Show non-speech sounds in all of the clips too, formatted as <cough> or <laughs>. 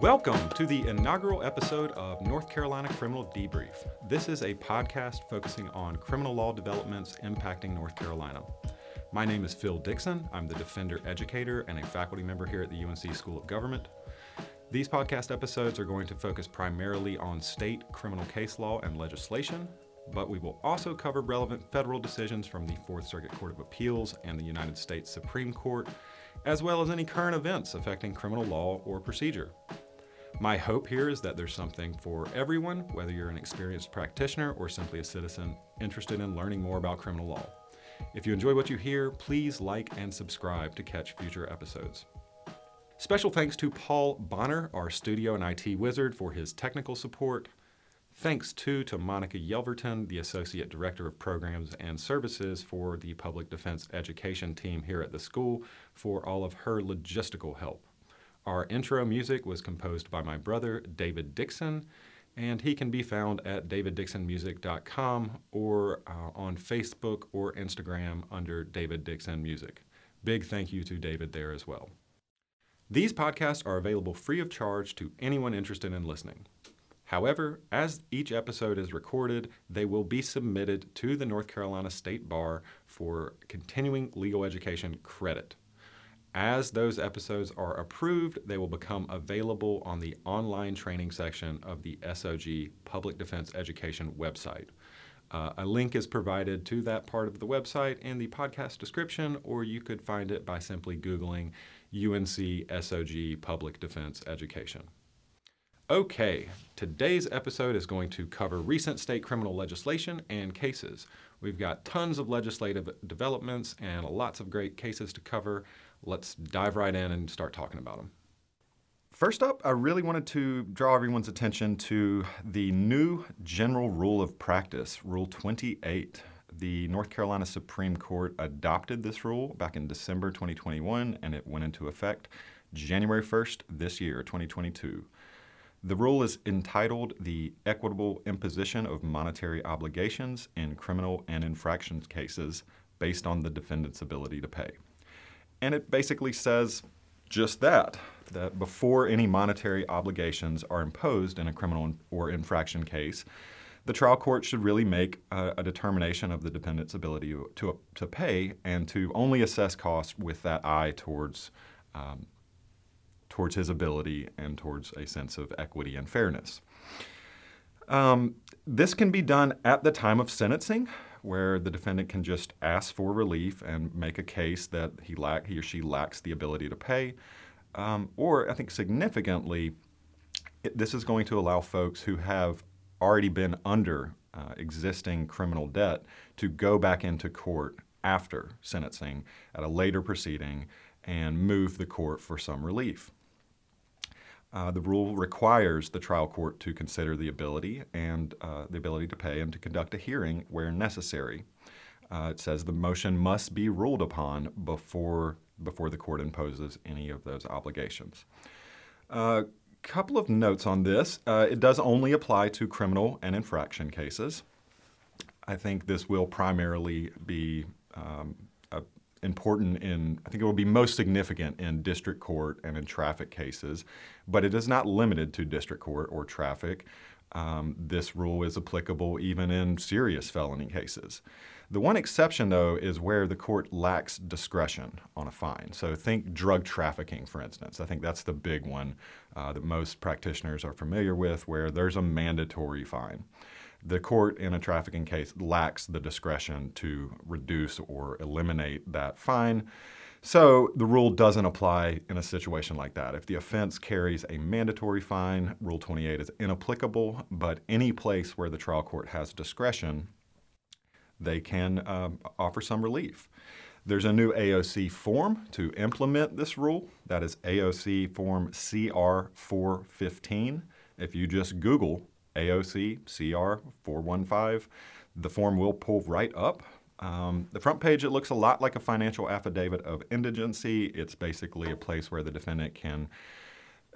Welcome to the inaugural episode of North Carolina Criminal Debrief. This is a podcast focusing on criminal law developments impacting North Carolina. My name is Phil Dixon. I'm the Defender Educator and a faculty member here at the UNC School of Government. These podcast episodes are going to focus primarily on state criminal case law and legislation, but we will also cover relevant federal decisions from the Fourth Circuit Court of Appeals and the United States Supreme Court, as well as any current events affecting criminal law or procedure. My hope here is that there's something for everyone, whether you're an experienced practitioner or simply a citizen interested in learning more about criminal law. If you enjoy what you hear, please like and subscribe to catch future episodes. Special thanks to Paul Bonner, our studio and IT wizard, for his technical support. Thanks too to Monica Yelverton, the Associate Director of Programs and Services for the Public Defense Education team here at the school, for all of her logistical help. Our intro music was composed by my brother, David Dixon, and he can be found at daviddixonmusic.com or uh, on Facebook or Instagram under David Dixon Music. Big thank you to David there as well. These podcasts are available free of charge to anyone interested in listening. However, as each episode is recorded, they will be submitted to the North Carolina State Bar for continuing legal education credit. As those episodes are approved, they will become available on the online training section of the SOG Public Defense Education website. Uh, a link is provided to that part of the website in the podcast description, or you could find it by simply Googling UNC SOG Public Defense Education. Okay, today's episode is going to cover recent state criminal legislation and cases. We've got tons of legislative developments and lots of great cases to cover. Let's dive right in and start talking about them. First up, I really wanted to draw everyone's attention to the new General Rule of Practice, Rule 28. The North Carolina Supreme Court adopted this rule back in December 2021 and it went into effect January 1st this year, 2022. The rule is entitled The Equitable Imposition of Monetary Obligations in Criminal and Infractions Cases Based on the Defendant's Ability to Pay. And it basically says just that that before any monetary obligations are imposed in a criminal or infraction case, the trial court should really make a, a determination of the defendant's ability to, to pay and to only assess costs with that eye towards um, towards his ability and towards a sense of equity and fairness. Um, this can be done at the time of sentencing, where the defendant can just ask for relief and make a case that he, lack, he or she lacks the ability to pay. Um, or, I think significantly, it, this is going to allow folks who have already been under uh, existing criminal debt to go back into court after sentencing at a later proceeding and move the court for some relief. Uh, the rule requires the trial court to consider the ability and uh, the ability to pay and to conduct a hearing where necessary. Uh, it says the motion must be ruled upon before before the court imposes any of those obligations. A uh, couple of notes on this: uh, it does only apply to criminal and infraction cases. I think this will primarily be um, important in, I think it will be most significant in district court and in traffic cases, but it is not limited to district court or traffic. Um, this rule is applicable even in serious felony cases. The one exception, though, is where the court lacks discretion on a fine. So think drug trafficking, for instance. I think that's the big one uh, that most practitioners are familiar with, where there's a mandatory fine the court in a trafficking case lacks the discretion to reduce or eliminate that fine. So the rule doesn't apply in a situation like that. If the offense carries a mandatory fine, Rule 28 is inapplicable, but any place where the trial court has discretion, they can uh, offer some relief. There's a new AOC form to implement this rule. That is AOC form CR 415. If you just Google AOC CR 415. The form will pull right up. Um, the front page, it looks a lot like a financial affidavit of indigency. It's basically a place where the defendant can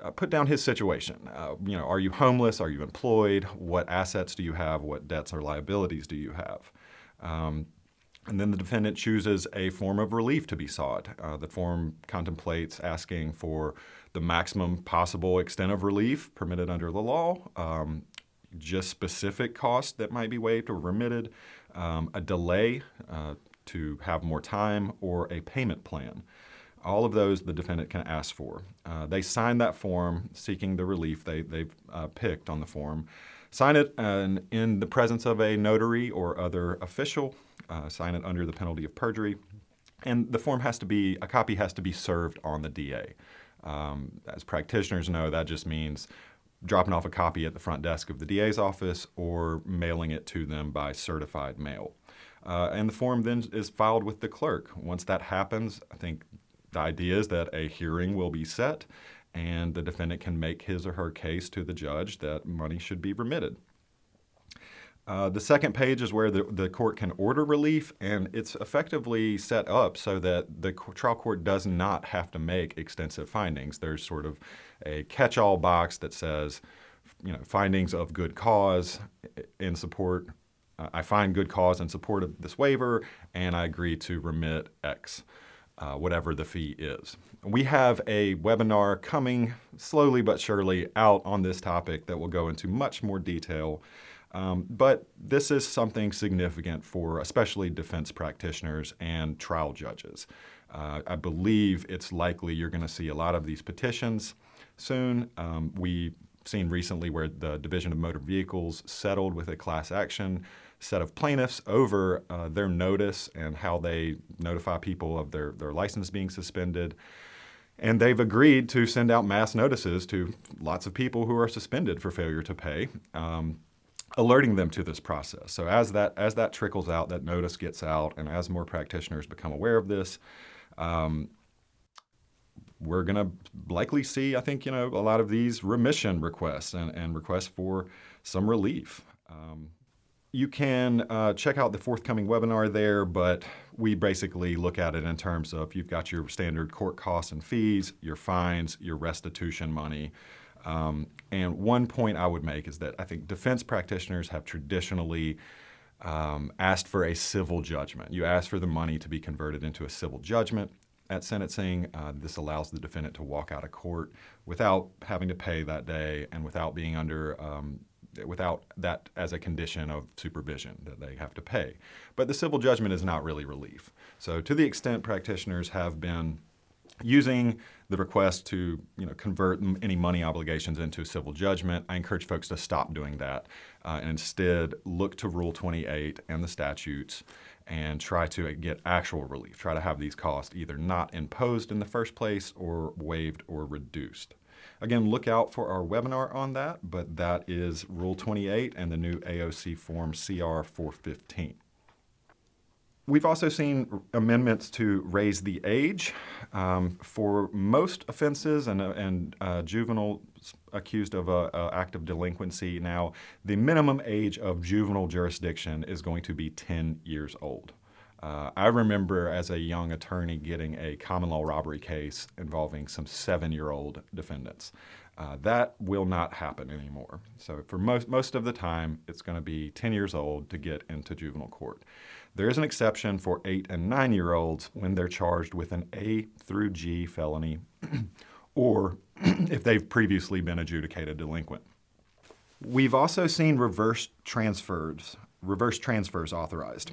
uh, put down his situation. Uh, you know, are you homeless? Are you employed? What assets do you have? What debts or liabilities do you have? Um, And then the defendant chooses a form of relief to be sought. Uh, the form contemplates asking for the maximum possible extent of relief permitted under the law, um, just specific costs that might be waived or remitted, um, a delay uh, to have more time, or a payment plan. All of those the defendant can ask for. Uh, they sign that form seeking the relief they, they've uh, picked on the form. Sign it and in the presence of a notary or other official. Uh, sign it under the penalty of perjury. And the form has to be, a copy has to be served on the DA. Um, as practitioners know, that just means dropping off a copy at the front desk of the DA's office or mailing it to them by certified mail. Uh, and the form then is filed with the clerk. Once that happens, I think the idea is that a hearing will be set and the defendant can make his or her case to the judge that money should be remitted. Uh, the second page is where the, the court can order relief, and it's effectively set up so that the trial court does not have to make extensive findings. There's sort of a catch all box that says, you know, findings of good cause in support. Uh, I find good cause in support of this waiver, and I agree to remit X. Uh, whatever the fee is. We have a webinar coming slowly but surely out on this topic that will go into much more detail. Um, but this is something significant for especially defense practitioners and trial judges. Uh, I believe it's likely you're going to see a lot of these petitions soon. Um, we've seen recently where the Division of Motor Vehicles settled with a class action set of plaintiffs over uh, their notice and how they notify people of their, their license being suspended. And they've agreed to send out mass notices to lots of people who are suspended for failure to pay, um, alerting them to this process. So as that as that trickles out, that notice gets out, and as more practitioners become aware of this, um, we're going to likely see, I think, you know, a lot of these remission requests and, and requests for some relief. Um, you can uh, check out the forthcoming webinar there, but we basically look at it in terms of you've got your standard court costs and fees, your fines, your restitution money. Um, and one point I would make is that I think defense practitioners have traditionally um, asked for a civil judgment. You ask for the money to be converted into a civil judgment at sentencing. Uh, this allows the defendant to walk out of court without having to pay that day and without being under um, without that as a condition of supervision that they have to pay. But the civil judgment is not really relief. So to the extent practitioners have been using the request to you know, convert any money obligations into civil judgment, I encourage folks to stop doing that uh, and instead look to Rule 28 and the statutes and try to get actual relief. Try to have these costs either not imposed in the first place or waived or reduced. Again, look out for our webinar on that, but that is Rule 28 and the new AOC Form CR 415. We've also seen amendments to raise the age um, for most offenses and, and uh, juveniles accused of an act of delinquency. Now, the minimum age of juvenile jurisdiction is going to be 10 years old. Uh, I remember as a young attorney getting a common law robbery case involving some seven year old defendants. Uh, that will not happen anymore. So, for most, most of the time, it's going to be 10 years old to get into juvenile court. There is an exception for eight and nine year olds when they're charged with an A through G felony <clears throat> or <clears throat> if they've previously been adjudicated delinquent. We've also seen reverse transfers, reverse transfers authorized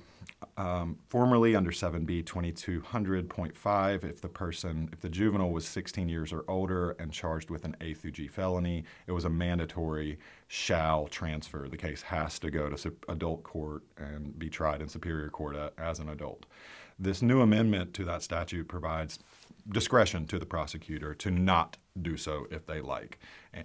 um, formerly under 7B 2200.5, if the person, if the juvenile was 16 years or older and charged with an A through G felony, it was a mandatory shall transfer. The case has to go to adult court and be tried in superior court as an adult. This new amendment to that statute provides discretion to the prosecutor to not do so if they like.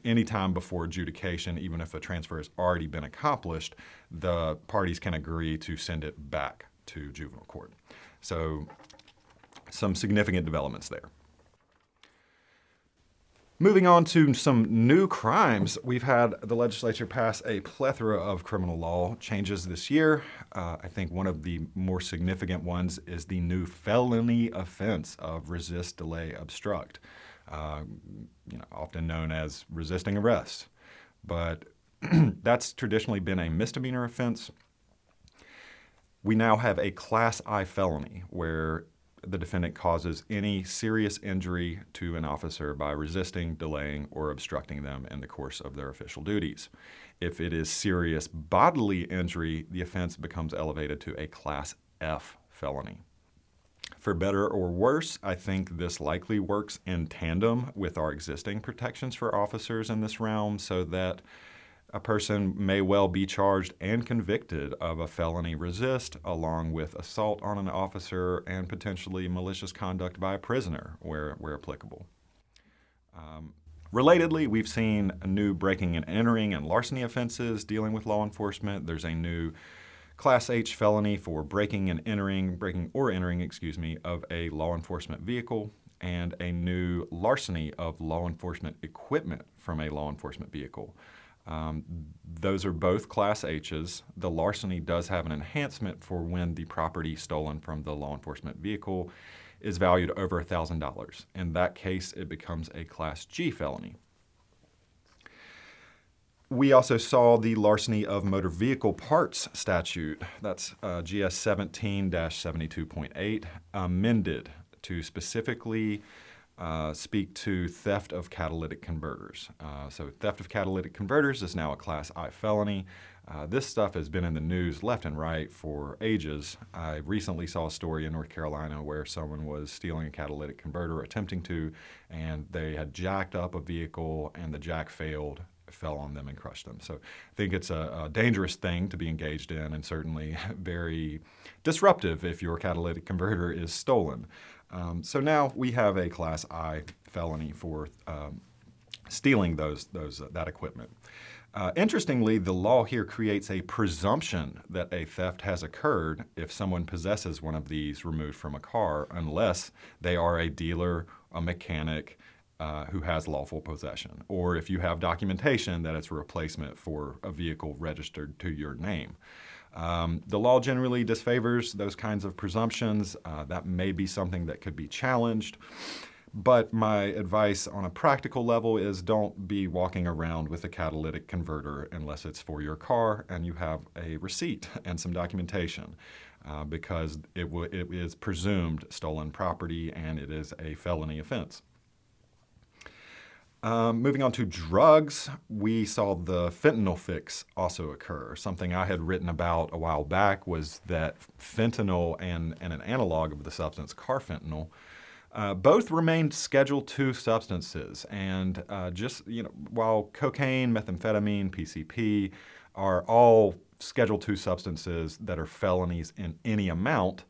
Any time before adjudication, even if a transfer has already been accomplished, the parties can agree to send it back to juvenile court. So, some significant developments there. Moving on to some new crimes, we've had the legislature pass a plethora of criminal law changes this year. Uh, I think one of the more significant ones is the new felony offense of resist, delay, obstruct, uh, you know, often known as resisting arrest. But <clears throat> that's traditionally been a misdemeanor offense we now have a Class I felony where the defendant causes any serious injury to an officer by resisting, delaying, or obstructing them in the course of their official duties. If it is serious bodily injury, the offense becomes elevated to a Class F felony. For better or worse, I think this likely works in tandem with our existing protections for officers in this realm so that a person may well be charged and convicted of a felony resist, along with assault on an officer and potentially malicious conduct by a prisoner, where, where applicable. Um, relatedly, we've seen new breaking and entering and larceny offenses dealing with law enforcement. There's a new Class H felony for breaking and entering, breaking or entering, excuse me, of a law enforcement vehicle, and a new larceny of law enforcement equipment from a law enforcement vehicle. Um, those are both Class H's. The larceny does have an enhancement for when the property stolen from the law enforcement vehicle is valued over $1,000. In that case, it becomes a Class G felony. We also saw the larceny of motor vehicle parts statute, that's uh, GS 17 72.8, amended to specifically uh, speak to theft of catalytic converters. Uh, so, theft of catalytic converters is now a Class I felony. Uh, this stuff has been in the news left and right for ages. I recently saw a story in North Carolina where someone was stealing a catalytic converter, attempting to, and they had jacked up a vehicle and the jack failed, fell on them, and crushed them. So I think it's a, a dangerous thing to be engaged in and certainly <laughs> very disruptive if your catalytic converter is stolen. Um, so now we have a Class I felony for um, stealing those, those, uh, that equipment. Uh, interestingly, the law here creates a presumption that a theft has occurred if someone possesses one of these removed from a car, unless they are a dealer, a mechanic, uh, who has lawful possession, or if you have documentation that it's a replacement for a vehicle registered to your name. Um, the law generally disfavors those kinds of presumptions. Uh, that may be something that could be challenged. But my advice on a practical level is don't be walking around with a catalytic converter unless it's for your car and you have a receipt and some documentation. Uh, because it, it is presumed stolen property and it is a felony offense. Um, moving on to drugs, we saw the fentanyl fix also occur. Something I had written about a while back was that fentanyl and, and an analog of the substance carfentanil uh, both remained Schedule II substances. And uh, just, you know, while cocaine, methamphetamine, PCP are all Schedule II substances that are felonies in any amount,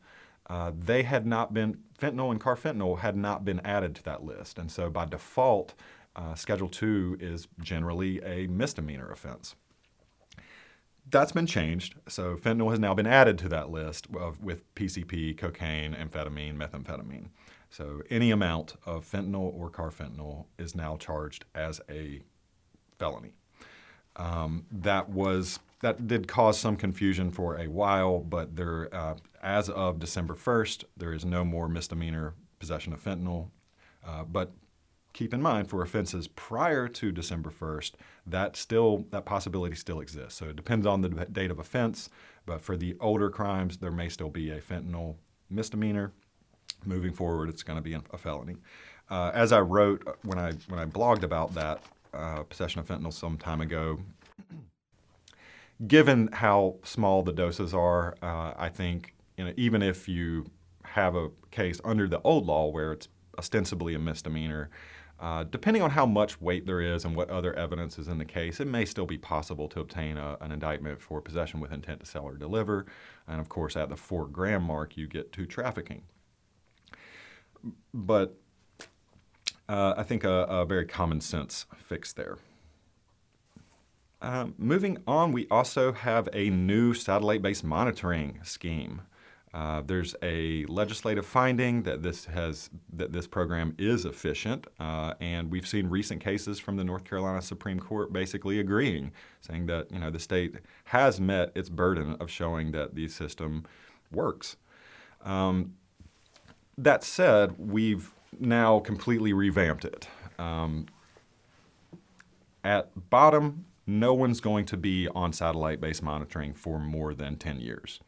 uh, they had not been, fentanyl and carfentanil had not been added to that list. And so by default, uh, Schedule 2 is generally a misdemeanor offense. That's been changed. So fentanyl has now been added to that list of, with PCP, cocaine, amphetamine, methamphetamine. So any amount of fentanyl or carfentanil is now charged as a felony. Um, that was that did cause some confusion for a while, but there, uh, as of December 1st, there is no more misdemeanor possession of fentanyl. Uh, but keep in mind for offenses prior to December 1st, that still that possibility still exists. So it depends on the date of offense, but for the older crimes, there may still be a fentanyl misdemeanor. Moving forward, it's going to be a felony. Uh, as I wrote uh, when I when I blogged about that uh, possession of fentanyl some time ago, <clears throat> given how small the doses are, uh, I think you know, even if you have a case under the old law where it's ostensibly a misdemeanor, uh, depending on how much weight there is and what other evidence is in the case, it may still be possible to obtain a, an indictment for possession with intent to sell or deliver. And of course, at the four gram mark, you get to trafficking. But uh, I think a, a, very common sense fix there. Uh, moving on, we also have a new satellite based monitoring scheme. Uh, there's a legislative finding that this has that this program is efficient, uh, and we've seen recent cases from the North Carolina Supreme Court basically agreeing, saying that you know the state has met its burden of showing that the system works. Um, that said, we've now completely revamped it. Um, at bottom, no one's going to be on satellite-based monitoring for more than 10 years.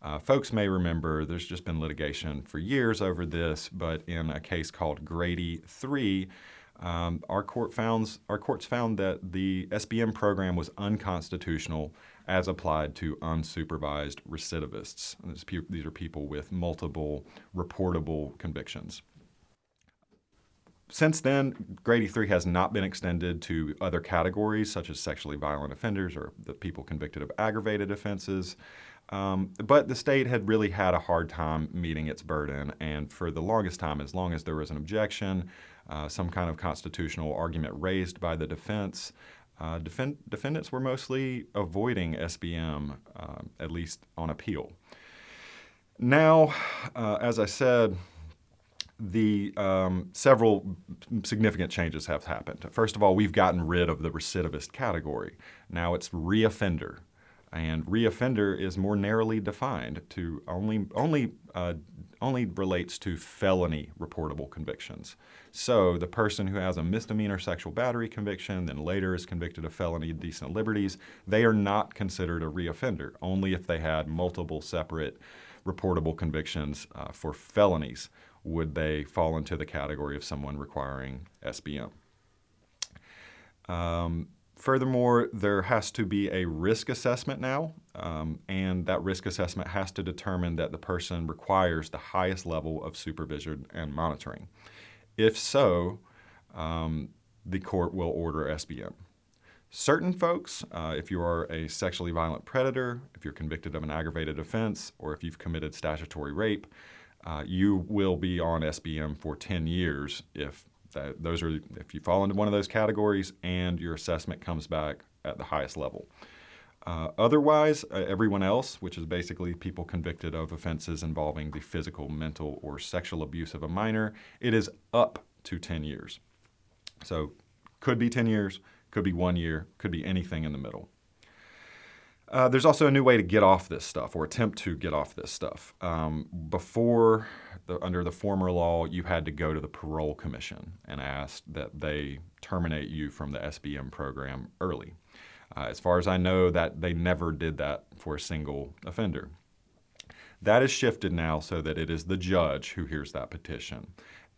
Uh, folks may remember there's just been litigation for years over this, but in a case called Grady 3, um, our, court founds, our courts found that the SBM program was unconstitutional as applied to unsupervised recidivists. These are people with multiple reportable convictions. Since then, Grady 3 has not been extended to other categories such as sexually violent offenders or the people convicted of aggravated offenses. Um, but the state had really had a hard time meeting its burden, and for the longest time, as long as there was an objection, uh, some kind of constitutional argument raised by the defense, uh, defend, defendants were mostly avoiding SBM, uh, at least on appeal. Now, uh, as I said, the um, several significant changes have happened. First of all, we've gotten rid of the recidivist category. Now it's reoffender, and reoffender is more narrowly defined to only only uh, only relates to felony reportable convictions. So the person who has a misdemeanor sexual battery conviction, then later is convicted of felony indecent liberties, they are not considered a reoffender. Only if they had multiple separate reportable convictions uh, for felonies would they fall into the category of someone requiring SBM. Um, furthermore, there has to be a risk assessment now, um, and that risk assessment has to determine that the person requires the highest level of supervision and monitoring. If so, um, the court will order SBM. Certain folks, uh, if you are a sexually violent predator, if you're convicted of an aggravated offense, or if you've committed statutory rape, uh, you will be on SBM for 10 years if that, those are if you fall into one of those categories and your assessment comes back at the highest level. Uh, otherwise, uh, everyone else, which is basically people convicted of offenses involving the physical, mental, or sexual abuse of a minor, it is up to 10 years. So, could be 10 years, could be one year, could be anything in the middle. Uh, there's also a new way to get off this stuff or attempt to get off this stuff. Um, before, the, under the former law, you had to go to the parole commission and ask that they terminate you from the SBM program early. Uh, as far as I know, that they never did that for a single offender. That is shifted now so that it is the judge who hears that petition.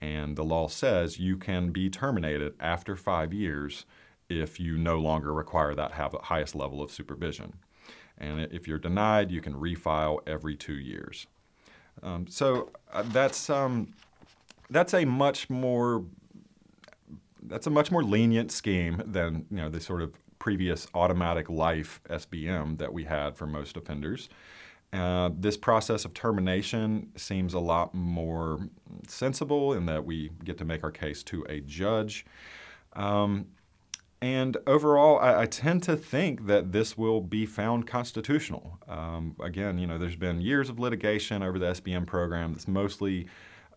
And the law says you can be terminated after five years if you no longer require that highest level of supervision. And if you're denied, you can refile every two years. Um, so uh, that's um, that's a much more that's a much more lenient scheme than you know the sort of previous automatic life SBM that we had for most offenders. Uh, this process of termination seems a lot more sensible in that we get to make our case to a judge. Um, and overall, I, I, tend to think that this will be found constitutional. Um, again, you know, there's been years of litigation over the SBM program that's mostly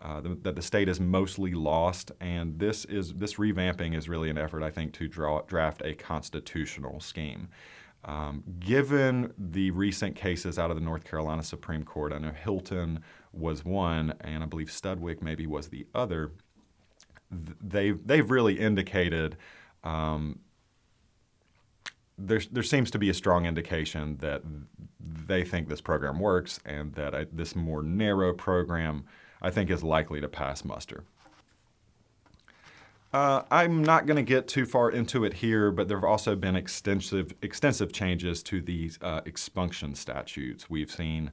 uh, the, that the state has mostly lost, and this is this revamping is really an effort, I think, to draw, draft a constitutional scheme. Um, given the recent cases out of the North Carolina Supreme Court, I know Hilton was one, and I believe Strudwick maybe was the other. They've they've really indicated um, there, there seems to be a strong indication that they think this program works and that I, this more narrow program, I think, is likely to pass muster. Uh, I'm not going to get too far into it here, but there have also been extensive, extensive changes to these uh, expunction statutes. We've seen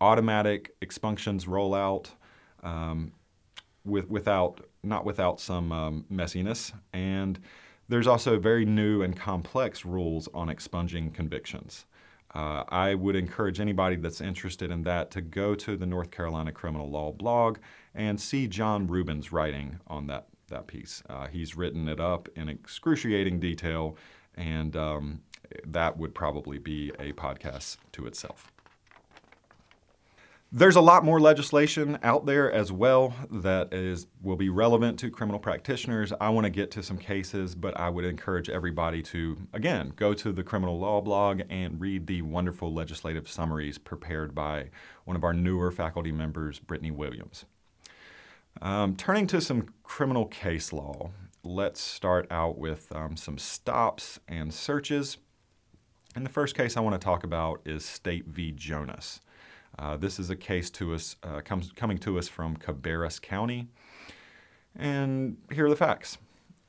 automatic expunctions roll out um, with, without, not without some um, messiness, and there's also very new and complex rules on expunging convictions. Uh, I would encourage anybody that's interested in that to go to the North Carolina Criminal Law blog and see John Rubin's writing on that, that piece. Uh, he's written it up in excruciating detail, and um, that would probably be a podcast to itself. There's a lot more legislation out there as well that is will be relevant to criminal practitioners. I want to get to some cases, but I would encourage everybody to again go to the criminal law blog and read the wonderful legislative summaries prepared by one of our newer faculty members, Brittany Williams. Um, turning to some criminal case law, let's start out with um, some stops and searches. And the first case I want to talk about is State v. Jonas. Uh, this is a case to us uh, comes coming to us from Cabarrus County, and here are the facts.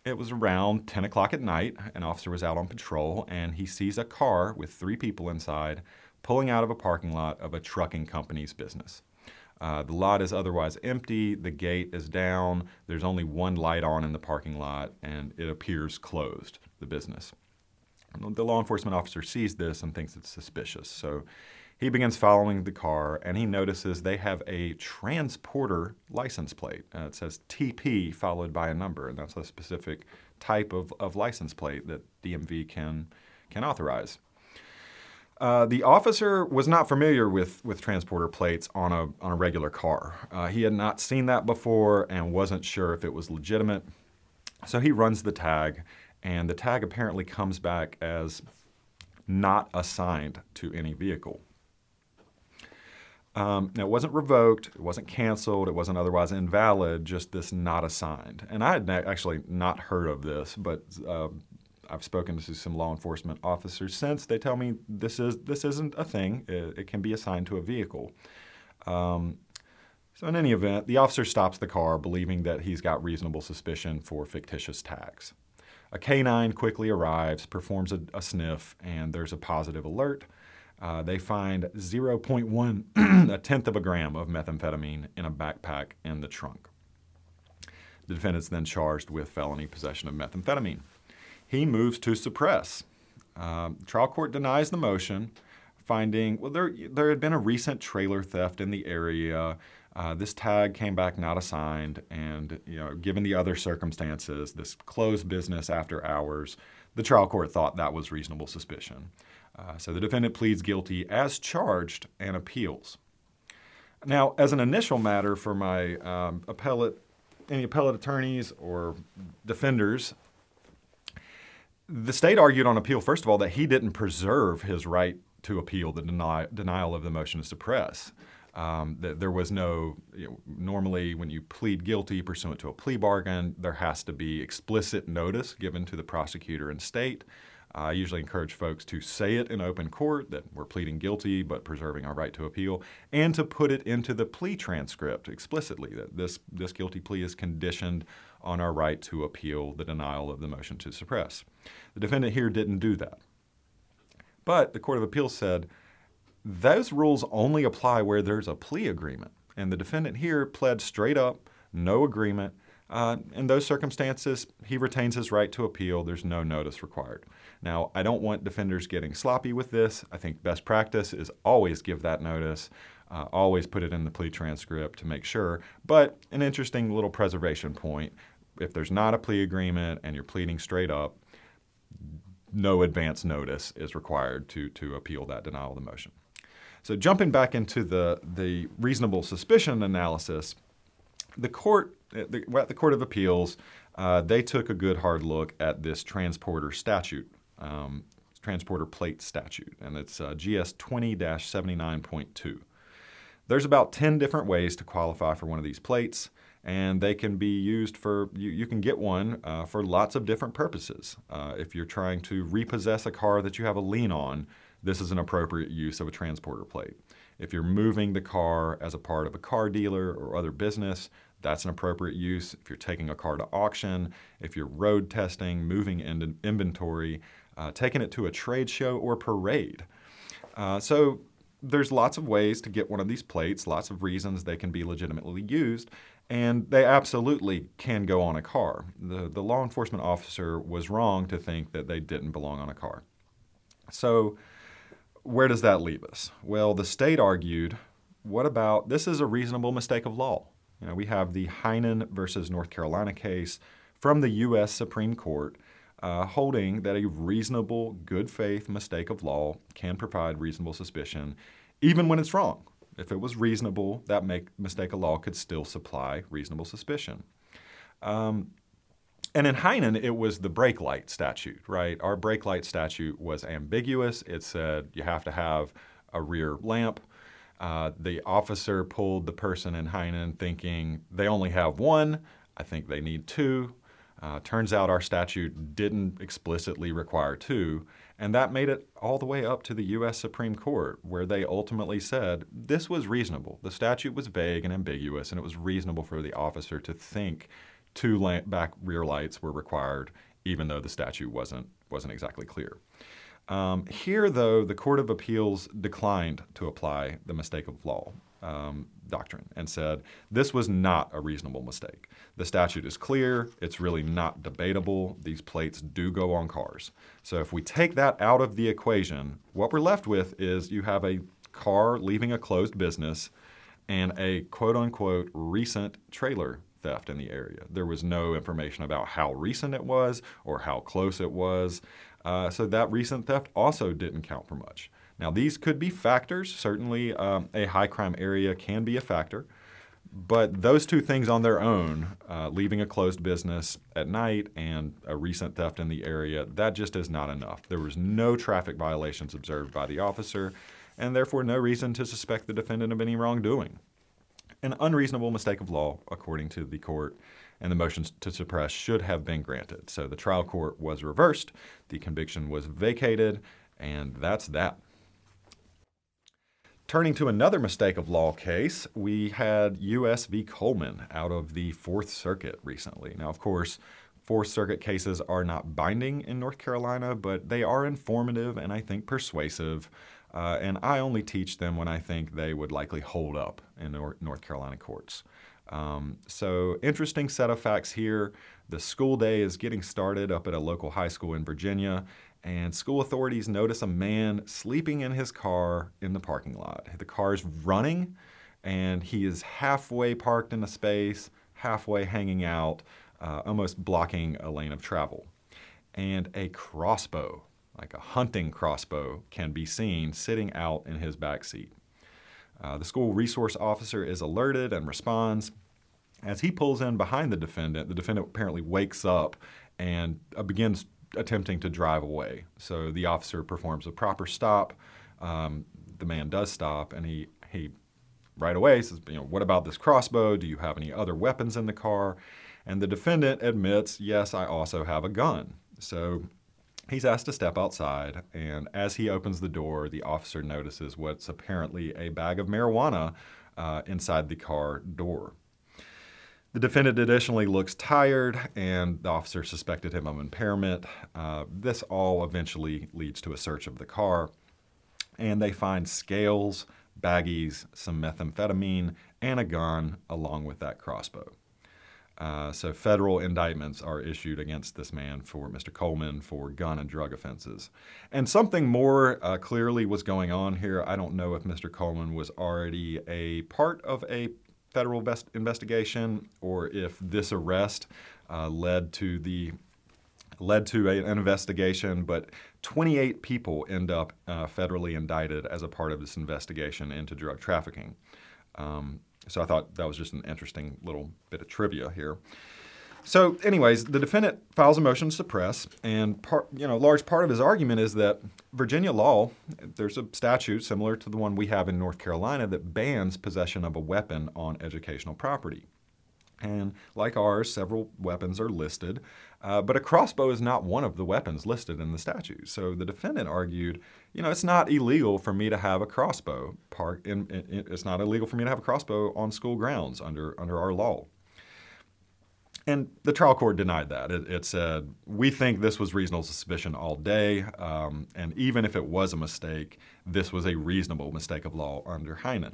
It was around 10 o'clock at night. An officer was out on patrol, and he sees a car with three people inside pulling out of a parking lot of a trucking company's business. Uh, the lot is otherwise empty, the gate is down, there's only one light on in the parking lot, and it appears closed, the business. The law enforcement officer sees this and thinks it's suspicious. So he begins following the car and he notices they have a transporter license plate. Uh, it says TP followed by a number, and that's a specific type of, of license plate that DMV can, can authorize. Uh, the officer was not familiar with, with transporter plates on a, on a regular car. Uh, he had not seen that before and wasn't sure if it was legitimate. So he runs the tag, and the tag apparently comes back as not assigned to any vehicle. Um, now, it wasn't revoked, it wasn't canceled, it wasn't otherwise invalid, just this not assigned. And I had actually not heard of this, but uh, I've spoken to some law enforcement officers since. They tell me this is this isn't a thing. It, it can be assigned to a vehicle. Um, so in any event, the officer stops the car, believing that he's got reasonable suspicion for fictitious tags. A canine quickly arrives, performs a, a sniff, and there's a positive alert. Uh, they find 0.1, <clears throat> a tenth of a gram of methamphetamine in a backpack in the trunk. The defendant's then charged with felony possession of methamphetamine he moves to suppress. Um, trial court denies the motion, finding well there there had been a recent trailer theft in the area. Uh, this tag came back not assigned, and you know, given the other circumstances, this closed business after hours, the trial court thought that was reasonable suspicion. Uh, so the defendant pleads guilty as charged and appeals. Now, as an initial matter for my um, appellate, any appellate attorneys or defenders, the state argued on appeal, first of all, that he didn't preserve his right to appeal the deny, denial of the motion to suppress. Um, that there was no, you know, normally when you plead guilty pursuant to a plea bargain, there has to be explicit notice given to the prosecutor and state. I usually encourage folks to say it in open court that we're pleading guilty but preserving our right to appeal, and to put it into the plea transcript explicitly that this, this guilty plea is conditioned on our right to appeal the denial of the motion to suppress. The defendant here didn't do that. But the Court of Appeals said those rules only apply where there's a plea agreement. And the defendant here pled straight up, no agreement. Uh, in those circumstances, he retains his right to appeal. There's no notice required. Now, I don't want defenders getting sloppy with this. I think best practice is always give that notice. Uh, always put it in the plea transcript to make sure. But an interesting little preservation point if there's not a plea agreement and you're pleading straight up, no advance notice is required to, to appeal that denial of the motion. So jumping back into the, the reasonable suspicion analysis, the court, the, at the Court of Appeals, uh, they took a good hard look at this transporter statute, um, transporter plate statute, and it's uh, GS 20 79.2. There's about 10 different ways to qualify for one of these plates and they can be used for you, you can get one uh, for lots of different purposes. Uh, if you're trying to repossess a car that you have a lien on this is an appropriate use of a transporter plate. If you're moving the car as a part of a car dealer or other business that's an appropriate use. If you're taking a car to auction if you're road testing moving in inventory uh, taking it to a trade show or parade uh, so there's lots of ways to get one of these plates, lots of reasons they can be legitimately used, and they absolutely can go on a car. The, the law enforcement officer was wrong to think that they didn't belong on a car. So, where does that leave us? Well, the state argued, what about this is a reasonable mistake of law? You know, we have the Heien versus North Carolina case from the U.S. Supreme Court uh, holding that a reasonable, good faith mistake of law can provide reasonable suspicion, even when it's wrong. If it was reasonable, that make, mistake of law could still supply reasonable suspicion. Um, and in Heien, it was the brake light statute, right? Our brake light statute was ambiguous. It said you have to have a rear lamp. Uh, the officer pulled the person in Heien thinking they only have one. I think they need two. Uh, turns out our statute didn't explicitly require two. And that made it all the way up to the U.S. Supreme Court, where they ultimately said this was reasonable. The statute was vague and ambiguous, and it was reasonable for the officer to think two back rear lights were required, even though the statute wasn't, wasn't exactly clear. Um, here, though, the Court of Appeals declined to apply the mistake of law um, doctrine and said this was not a reasonable mistake. The statute is clear, it's really not debatable. These plates do go on cars. So if we take that out of the equation, what we're left with is you have a car leaving a closed business and a quote unquote recent trailer theft in the area. There was no information about how recent it was or how close it was. Uh, so that recent theft also didn't count for much. Now, these could be factors. Certainly, um, a high crime area can be a factor. But those two things on their own, uh, leaving a closed business at night and a recent theft in the area, that just is not enough. There was no traffic violations observed by the officer, and therefore no reason to suspect the defendant of any wrongdoing. An unreasonable mistake of law, according to the court, and the motions to suppress should have been granted. So the trial court was reversed, the conviction was vacated, and that's that. Turning to another mistake of law case, we had U.S. v. Coleman out of the Fourth Circuit recently. Now, of course, Fourth Circuit cases are not binding in North Carolina, but they are informative and I think persuasive. Uh, and I only teach them when I think they would likely hold up in North Carolina courts. Um, so, interesting set of facts here. The school day is getting started up at a local high school in Virginia, and school authorities notice a man sleeping in his car in the parking lot. The car is running, and he is halfway parked in a space, halfway hanging out, uh, almost blocking a lane of travel. And a crossbow, like a hunting crossbow, can be seen sitting out in his back seat. Uh, the school resource officer is alerted and responds. As he pulls in behind the defendant, the defendant apparently wakes up and uh, begins attempting to drive away. So the officer performs a proper stop. Um, the man does stop, and he he right away says, you know, what about this crossbow? Do you have any other weapons in the car? And the defendant admits, yes, I also have a gun. So he's asked to step outside, and as he opens the door, the officer notices what's apparently a bag of marijuana uh, inside the car door. The defendant additionally looks tired, and the officer suspected him of impairment. Uh, this all eventually leads to a search of the car, and they find scales, baggies, some methamphetamine, and a gun along with that crossbow. Uh, so federal indictments are issued against this man for Mr. Coleman for gun and drug offenses. And something more uh, clearly was going on here. I don't know if Mr. Coleman was already a part of a federal best investigation or if this arrest uh, led to the led to a, an investigation, but 28 people end up uh, federally indicted as a part of this investigation into drug trafficking. Um, so I thought that was just an interesting little bit of trivia here. So, anyways, the defendant files a motion to suppress, and part, you know, large part of his argument is that Virginia law, there's a statute similar to the one we have in North Carolina that bans possession of a weapon on educational property. And like ours, several weapons are listed, uh, but a crossbow is not one of the weapons listed in the statute. So the defendant argued, you know, it's not illegal for me to have a crossbow. Park in, in, it's not illegal for me to have a crossbow on school grounds under under our law. And the trial court denied that. It, it, said, we think this was reasonable suspicion all day, um, and even if it was a mistake, this was a reasonable mistake of law under Heien.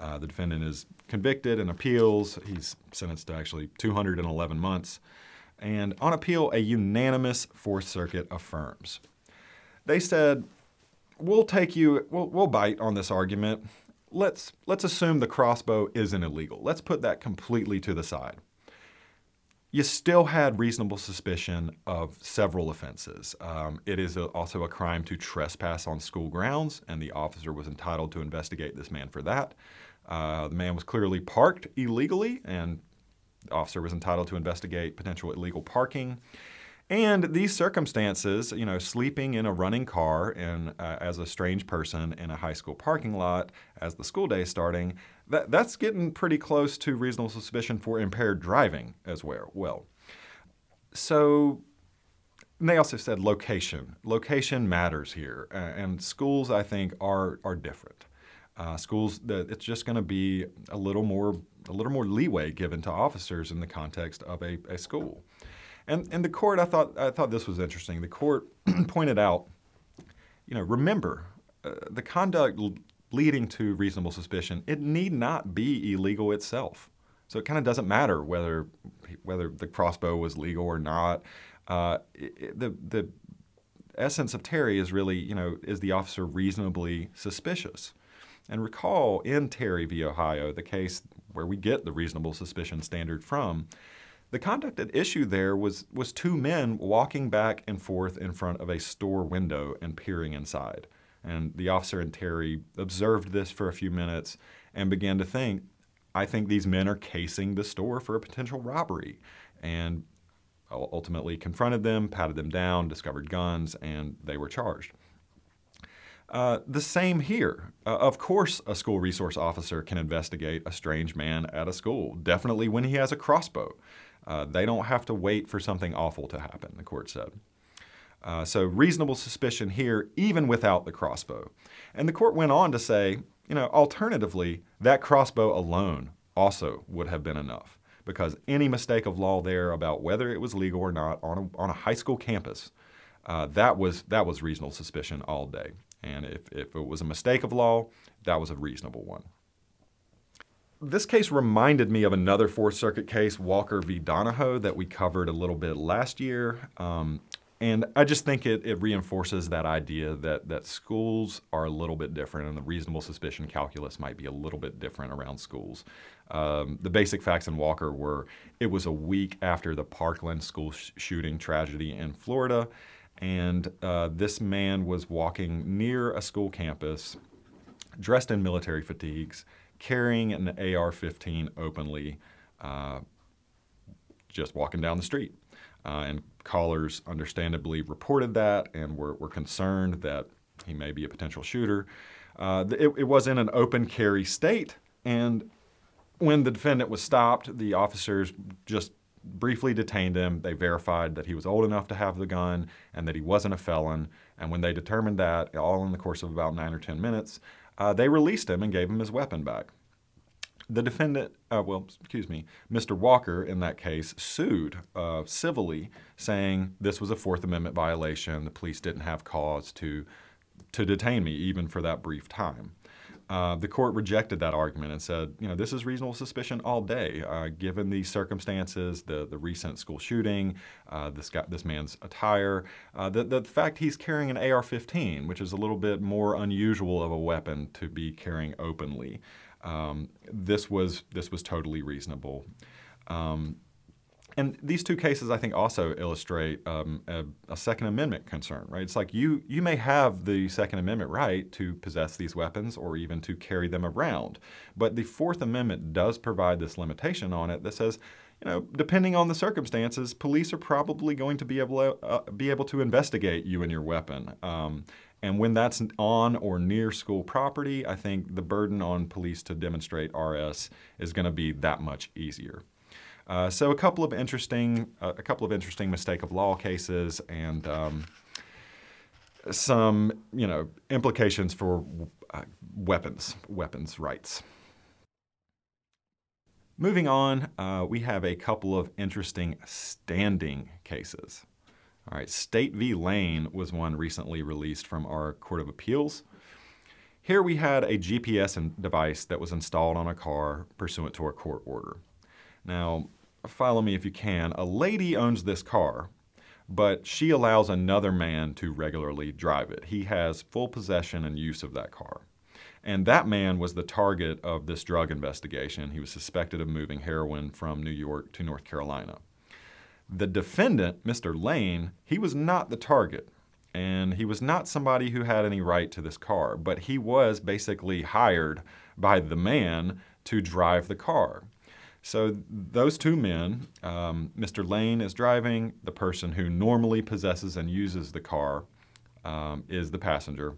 Uh, the defendant is convicted and appeals. He's sentenced to actually 211 months. And on appeal, a unanimous Fourth Circuit affirms. They said, we'll take you, we'll, we'll bite on this argument. Let's, let's assume the crossbow isn't illegal. Let's put that completely to the side you still had reasonable suspicion of several offenses. Um, it is a, also a crime to trespass on school grounds, and the officer was entitled to investigate this man for that. Uh, the man was clearly parked illegally, and the officer was entitled to investigate potential illegal parking. And these circumstances, you know, sleeping in a running car and uh, as a strange person in a high school parking lot as the school day is starting, that, that's getting pretty close to reasonable suspicion for impaired driving as well. So they also said location. Location matters here, and schools I think are are different. Uh, schools it's just going to be a little more a little more leeway given to officers in the context of a, a school. And and the court I thought I thought this was interesting. The court <clears throat> pointed out, you know, remember uh, the conduct leading to reasonable suspicion. It need not be illegal itself. So it kind of doesn't matter whether whether the crossbow was legal or not. Uh, it, the the essence of Terry is really, you know, is the officer reasonably suspicious? And recall in Terry v. Ohio, the case where we get the reasonable suspicion standard from, the conduct at issue there was, was two men walking back and forth in front of a store window and peering inside. And the officer and Terry observed this for a few minutes and began to think, I think these men are casing the store for a potential robbery. And ultimately confronted them, patted them down, discovered guns, and they were charged. Uh, the same here. Uh, of course, a school resource officer can investigate a strange man at a school, definitely when he has a crossbow. Uh, they don't have to wait for something awful to happen, the court said. Uh, so, reasonable suspicion here, even without the crossbow. And the court went on to say, you know, alternatively, that crossbow alone also would have been enough because any mistake of law there about whether it was legal or not on a, on a high school campus, uh, that was that was reasonable suspicion all day. And if, if it was a mistake of law, that was a reasonable one. This case reminded me of another Fourth Circuit case, Walker v. Donahoe, that we covered a little bit last year. Um, and I just think it, it reinforces that idea that, that schools are a little bit different and the reasonable suspicion calculus might be a little bit different around schools. Um, the basic facts in Walker were it was a week after the Parkland school sh- shooting tragedy in Florida, and uh, this man was walking near a school campus dressed in military fatigues, carrying an AR 15 openly, uh, just walking down the street. Uh, and callers understandably reported that and were, were concerned that he may be a potential shooter. Uh, it, it, was in an open carry state, and when the defendant was stopped, the officers just briefly detained him. They verified that he was old enough to have the gun and that he wasn't a felon. And when they determined that, all in the course of about nine or 10 minutes, uh, they released him and gave him his weapon back. The defendant, uh, well, excuse me, Mr. Walker in that case sued uh, civilly, saying this was a Fourth Amendment violation. The police didn't have cause to to detain me even for that brief time. Uh, the court rejected that argument and said, you know, this is reasonable suspicion all day, uh, given the circumstances, the the recent school shooting, uh, this guy, this man's attire, uh, the the fact he's carrying an AR-15, which is a little bit more unusual of a weapon to be carrying openly. Um, this was this was totally reasonable. Um, and these two cases, I think, also illustrate um, a, a, Second Amendment concern, right? It's like you you may have the Second Amendment right to possess these weapons or even to carry them around, but the Fourth Amendment does provide this limitation on it that says, you know, depending on the circumstances, police are probably going to be able to, uh, be able to investigate you and your weapon. Um, and when that's on or near school property, I think the burden on police to demonstrate RS is going to be that much easier. Uh, so a couple of interesting, uh, a couple of interesting mistake of law cases, and um, some, you know, implications for uh, weapons, weapons rights. Moving on, uh, we have a couple of interesting standing cases. All right, State v. Lane was one recently released from our Court of Appeals. Here we had a GPS device that was installed on a car pursuant to a court order. Now, follow me if you can. A lady owns this car, but she allows another man to regularly drive it. He has full possession and use of that car. And that man was the target of this drug investigation. He was suspected of moving heroin from New York to North Carolina. The defendant, Mr. Lane, he was not the target. And he was not somebody who had any right to this car, but he was basically hired by the man to drive the car. So those two men, um, Mr. Lane is driving, the person who normally possesses and uses the car um, is the passenger.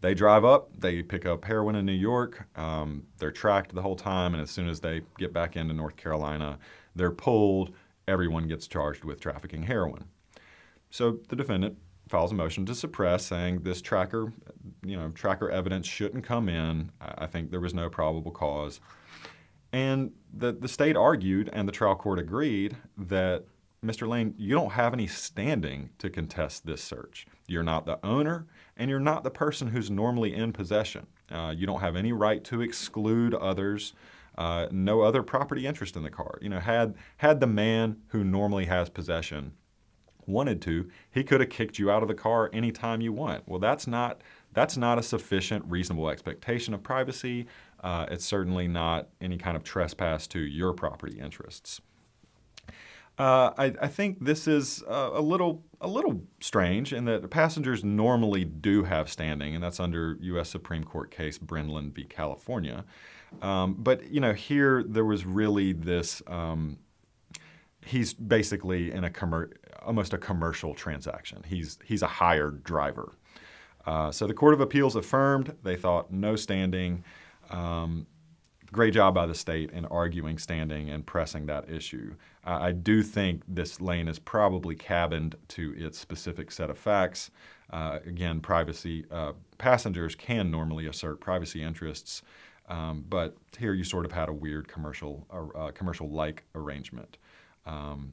They drive up, they pick up heroin in New York, um, they're tracked the whole time, and as soon as they get back into North Carolina, they're pulled, everyone gets charged with trafficking heroin. So the defendant files a motion to suppress, saying this tracker, you know, tracker evidence shouldn't come in. I think there was no probable cause. And the, the state argued, and the trial court agreed, that Mr. Lane, you don't have any standing to contest this search. You're not the owner, and you're not the person who's normally in possession. Uh, you don't have any right to exclude others. Uh, no other property interest in the car. You know, had had the man who normally has possession wanted to, he could have kicked you out of the car anytime you want. Well, that's not that's not a sufficient reasonable expectation of privacy. Uh, it's certainly not any kind of trespass to your property interests. Uh, I, I, think this is uh, a little a little strange in that passengers normally do have standing, and that's under U.S. Supreme Court case Brendlin v. California. Um, but you know, here there was really this. Um, he's basically in a commer- almost a commercial transaction. He's he's a hired driver. Uh, so the Court of Appeals affirmed. They thought no standing. Um, great job by the state in arguing standing and pressing that issue. Uh, I do think this lane is probably cabined to its specific set of facts. Uh, again, privacy uh, passengers can normally assert privacy interests, um, but here you sort of had a weird commercial uh, commercial like arrangement. Um,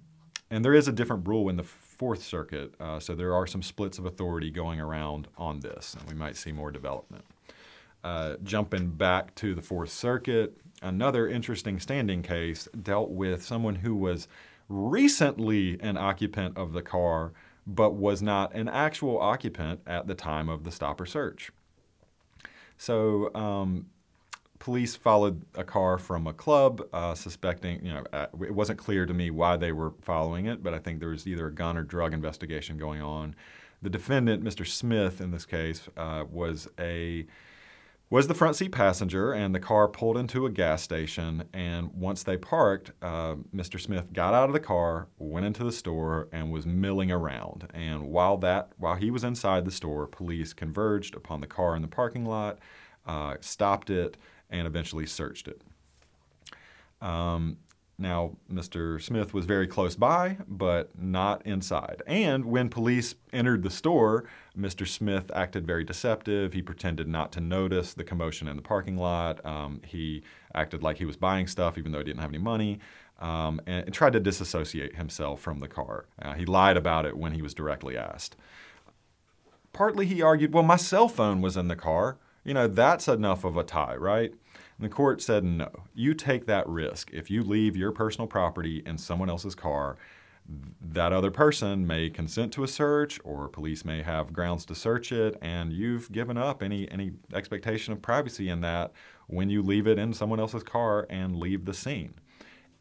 and there is a different rule in the Fourth Circuit, uh, so there are some splits of authority going around on this, and we might see more development. Uh, jumping back to the Fourth Circuit, another interesting standing case dealt with someone who was recently an occupant of the car, but was not an actual occupant at the time of the stop or search. So, um, police followed a car from a club, uh, suspecting, you know, uh, it wasn't clear to me why they were following it, but I think there was either a gun or drug investigation going on. The defendant, Mr. Smith, in this case, uh, was a was the front seat passenger, and the car pulled into a gas station. And once they parked, uh, Mr. Smith got out of the car, went into the store, and was milling around. And while that, while he was inside the store, police converged upon the car in the parking lot, uh, stopped it, and eventually searched it. Um, now, Mr. Smith was very close by, but not inside. And when police entered the store, Mr. Smith acted very deceptive. He pretended not to notice the commotion in the parking lot. Um, he acted like he was buying stuff even though he didn't have any money. Um, and, and, tried to disassociate himself from the car. Uh, he lied about it when he was directly asked. Partly he argued, well, my cell phone was in the car. You know, that's enough of a tie, right? And the court said no. You take that risk. If you leave your personal property in someone else's car, that other person may consent to a search or police may have grounds to search it and you've given up any any expectation of privacy in that when you leave it in someone else's car and leave the scene.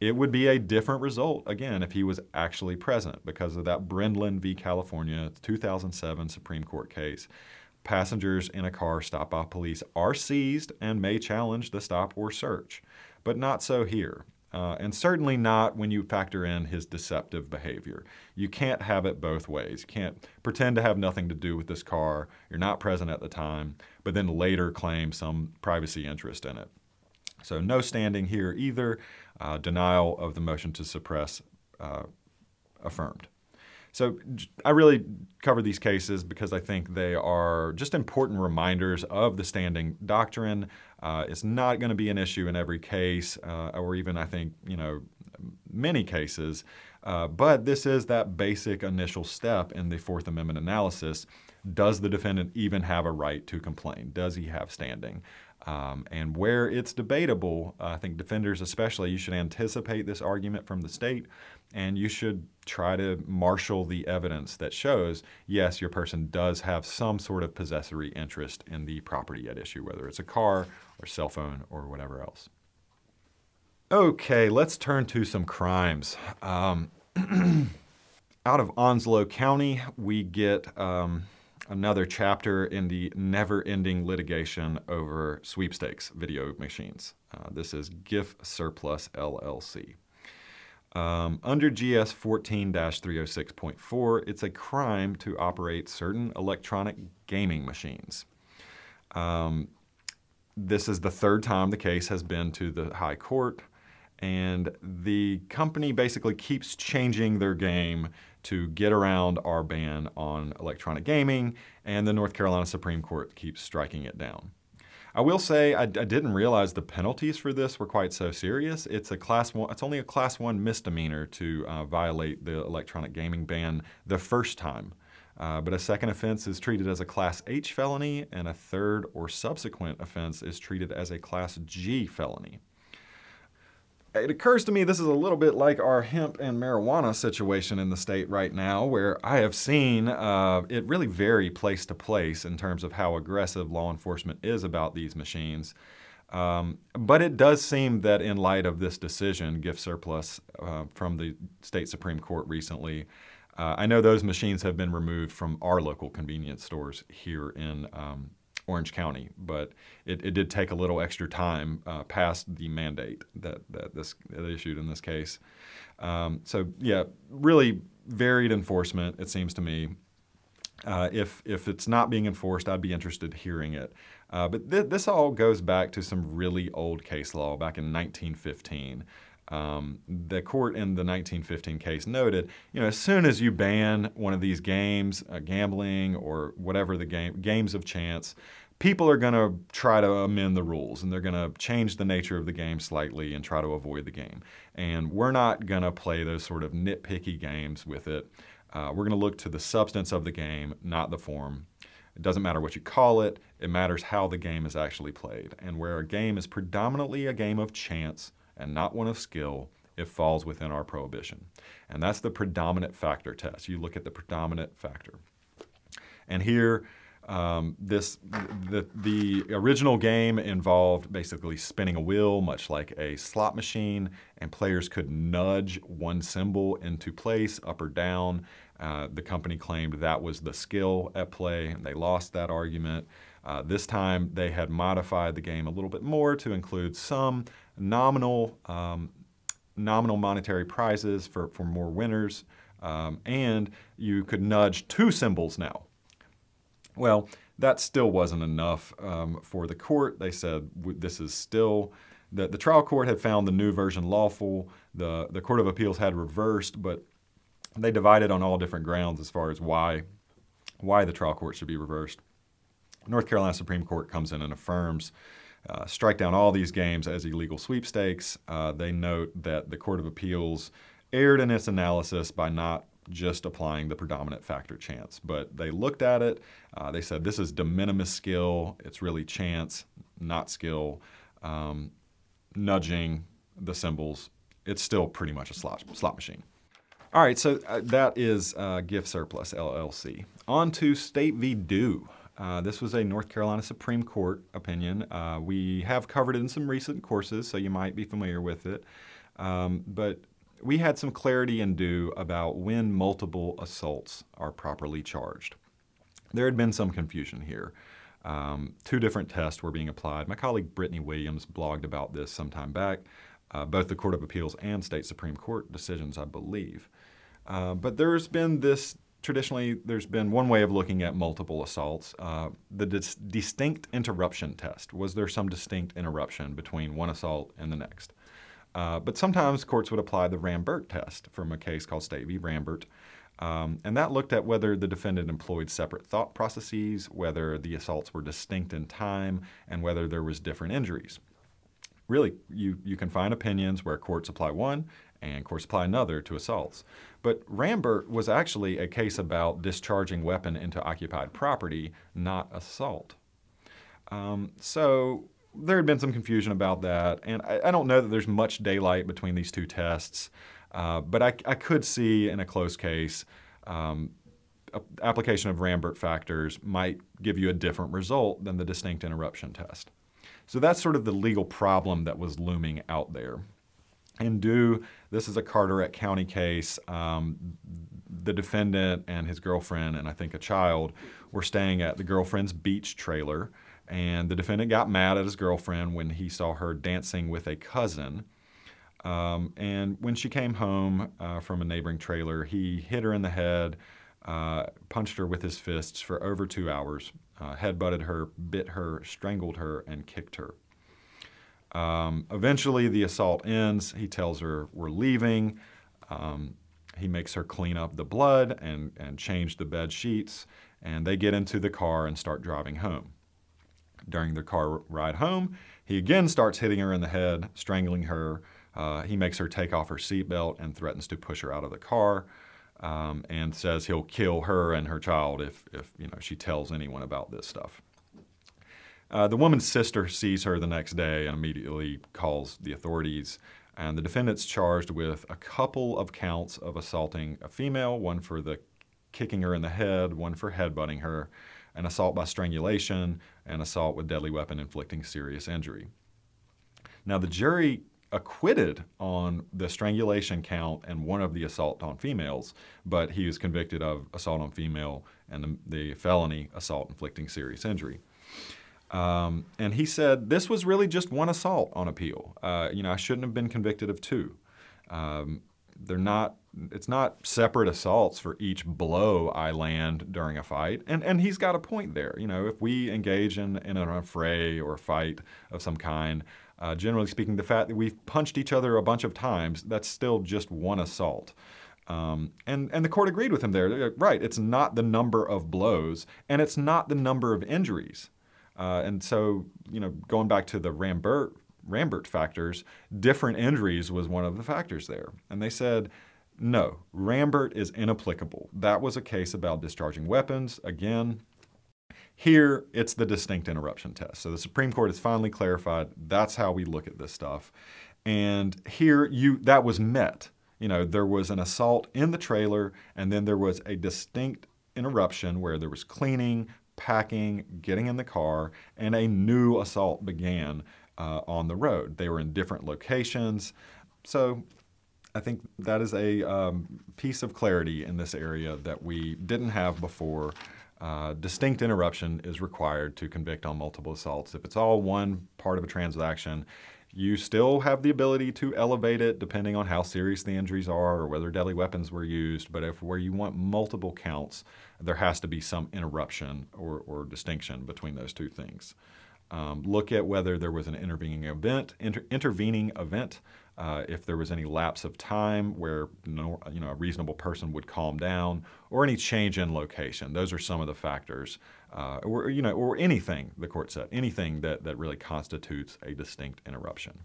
It would be a different result again if he was actually present because of that Brendlin v. California 2007 Supreme Court case Passengers in a car stopped by police are seized and may challenge the stop or search, but not so here. Uh, and certainly not when you factor in his deceptive behavior. You can't have it both ways. You can't pretend to have nothing to do with this car, you're not present at the time, but then later claim some privacy interest in it. So, no standing here either. Uh, denial of the motion to suppress uh, affirmed. So I really cover these cases because I think they are just important reminders of the standing doctrine. Uh, it's not going to be an issue in every case, uh, or even I think you know many cases. Uh, but this is that basic initial step in the Fourth Amendment analysis. Does the defendant even have a right to complain? Does he have standing? Um, and where it's debatable, I think defenders especially, you should anticipate this argument from the state and you should try to marshal the evidence that shows yes, your person does have some sort of possessory interest in the property at issue, whether it's a car or cell phone or whatever else. Okay, let's turn to some crimes. Um, <clears throat> out of Onslow County, we get um, another chapter in the never ending litigation over sweepstakes video machines. Uh, this is Gift Surplus LLC. Um, under GS 14 306.4, it's a crime to operate certain electronic gaming machines. Um, this is the third time the case has been to the High Court, and the company basically keeps changing their game to get around our ban on electronic gaming, and the North Carolina Supreme Court keeps striking it down. I will say I, I, didn't realize the penalties for this were quite so serious. It's a class one. It's only a class one misdemeanor to uh, violate the electronic gaming ban the first time. Uh, but a second offense is treated as a Class H felony, and a third or subsequent offense is treated as a Class G felony. It occurs to me this is a little bit like our hemp and marijuana situation in the state right now, where I have seen uh, it really vary place to place in terms of how aggressive law enforcement is about these machines. Um, but it does seem that in light of this decision, gift surplus uh, from the state Supreme Court recently, uh, I know those machines have been removed from our local convenience stores here in um, Orange County, but it, it, did take a little extra time uh, past the mandate that, that this that issued in this case. Um, so yeah, really varied enforcement. It seems to me. Uh, if if it's not being enforced, I'd be interested in hearing it. Uh, but th- this all goes back to some really old case law back in 1915. Um, the court in the 1915 case noted, you know, as soon as you ban one of these games, uh, gambling or whatever the game, games of chance, people are going to try to amend the rules and they're going to change the nature of the game slightly and try to avoid the game. And we're not going to play those sort of nitpicky games with it. Uh, we're going to look to the substance of the game, not the form. It doesn't matter what you call it, it matters how the game is actually played. And where a game is predominantly a game of chance, and not one of skill, it falls within our prohibition. And that's the predominant factor test. You look at the predominant factor. And here, um, this the, the original game involved basically spinning a wheel, much like a slot machine, and players could nudge one symbol into place, up or down. Uh, the company claimed that was the skill at play, and they lost that argument. Uh, this time, they had modified the game a little bit more to include some nominal um, nominal monetary prizes for, for more winners, um, and you could nudge two symbols now. Well, that still wasn't enough um, for the court. They said this is still the, the trial court had found the new version lawful. The the court of appeals had reversed, but they divided on all different grounds as far as why why the trial court should be reversed. North Carolina Supreme Court comes in and affirms uh, strike down all these games as illegal sweepstakes. Uh, they note that the Court of Appeals erred in its analysis by not just applying the predominant factor chance, but they looked at it. Uh, they said this is de minimis skill. It's really chance, not skill. Um, nudging the symbols. It's still pretty much a slot, slot machine. All right, so uh, that is uh, Gift Surplus LLC. On to State v. Dew. Uh, this was a North Carolina Supreme Court opinion. Uh, we have covered it in some recent courses, so you might be familiar with it. Um, but we had some clarity in Dew about when multiple assaults are properly charged. There had been some confusion here. Um, two different tests were being applied. My colleague Brittany Williams blogged about this some time back, uh, both the Court of Appeals and State Supreme Court decisions, I believe. Uh, but there's been this traditionally, there's been one way of looking at multiple assaults uh, the dis- distinct interruption test. Was there some distinct interruption between one assault and the next? Uh, but sometimes courts would apply the Rambert test from a case called State v. Rambert. Um, and that looked at whether the defendant employed separate thought processes, whether the assaults were distinct in time, and whether there was different injuries. Really, you, you can find opinions where courts apply one and courts apply another to assaults. But Rambert was actually a case about discharging weapon into occupied property, not assault. Um, so there had been some confusion about that, and I, I, don't know that there's much daylight between these two tests, uh, but I, I, could see in a close case um, application of Rambert factors might give you a different result than the distinct interruption test. So that's sort of the legal problem that was looming out there. In Dew, this is a Carteret County case. Um, the defendant and his girlfriend, and I think a child, were staying at the girlfriend's beach trailer. And the defendant got mad at his girlfriend when he saw her dancing with a cousin. Um, and when she came home uh, from a neighboring trailer, he hit her in the head, uh, punched her with his fists for over two hours, uh, headbutted her, bit her, strangled her, and kicked her. Um, eventually, the assault ends. He tells her, We're leaving. Um, he makes her clean up the blood and, and change the bed sheets, and they get into the car and start driving home. During the car ride home, he again starts hitting her in the head, strangling her. Uh, he makes her take off her seatbelt and threatens to push her out of the car, um, and says he'll kill her and her child if, if you know she tells anyone about this stuff. Uh, the woman's sister sees her the next day and immediately calls the authorities. And the defendant's charged with a couple of counts of assaulting a female, one for the kicking her in the head, one for headbutting her, an assault by strangulation, and assault with deadly weapon inflicting serious injury. Now, the jury acquitted on the strangulation count and one of the assault on females, but he was convicted of assault on female and the, the felony assault inflicting serious injury. Um, and he said this was really just one assault on appeal. Uh, you know, I shouldn't have been convicted of two. Um, they're not. It's not separate assaults for each blow I land during a fight. And and he's got a point there. You know, if we engage in, in an affray or a fight of some kind, uh, generally speaking, the fact that we've punched each other a bunch of times, that's still just one assault. Um, and, and the court agreed with him there. Right, it's not the number of blows, and it's not the number of injuries. Uh, and so, you know, going back to the Rambert, Rambert factors, different injuries was one of the factors there. And they said, no, Rambert is inapplicable. That was a case about discharging weapons. Again, here it's the distinct interruption test. So the Supreme Court has finally clarified that's how we look at this stuff. And here you that was met. You know, there was an assault in the trailer, and then there was a distinct interruption where there was cleaning, packing, getting in the car, and a new assault began uh, on the road. They were in different locations. So I think that is a um, piece of clarity in this area that we didn't have before. Uh, distinct interruption is required to convict on multiple assaults. If it's all one part of a transaction, you still have the ability to elevate it depending on how serious the injuries are or whether deadly weapons were used. But if where you want multiple counts, there has to be some interruption or, or distinction between those two things. Um, look at whether there was an intervening event, inter- intervening event. Uh, if there was any lapse of time where no, you know a reasonable person would calm down, or any change in location. Those are some of the factors uh, or you know, or anything the court said, anything that, that really constitutes a distinct interruption.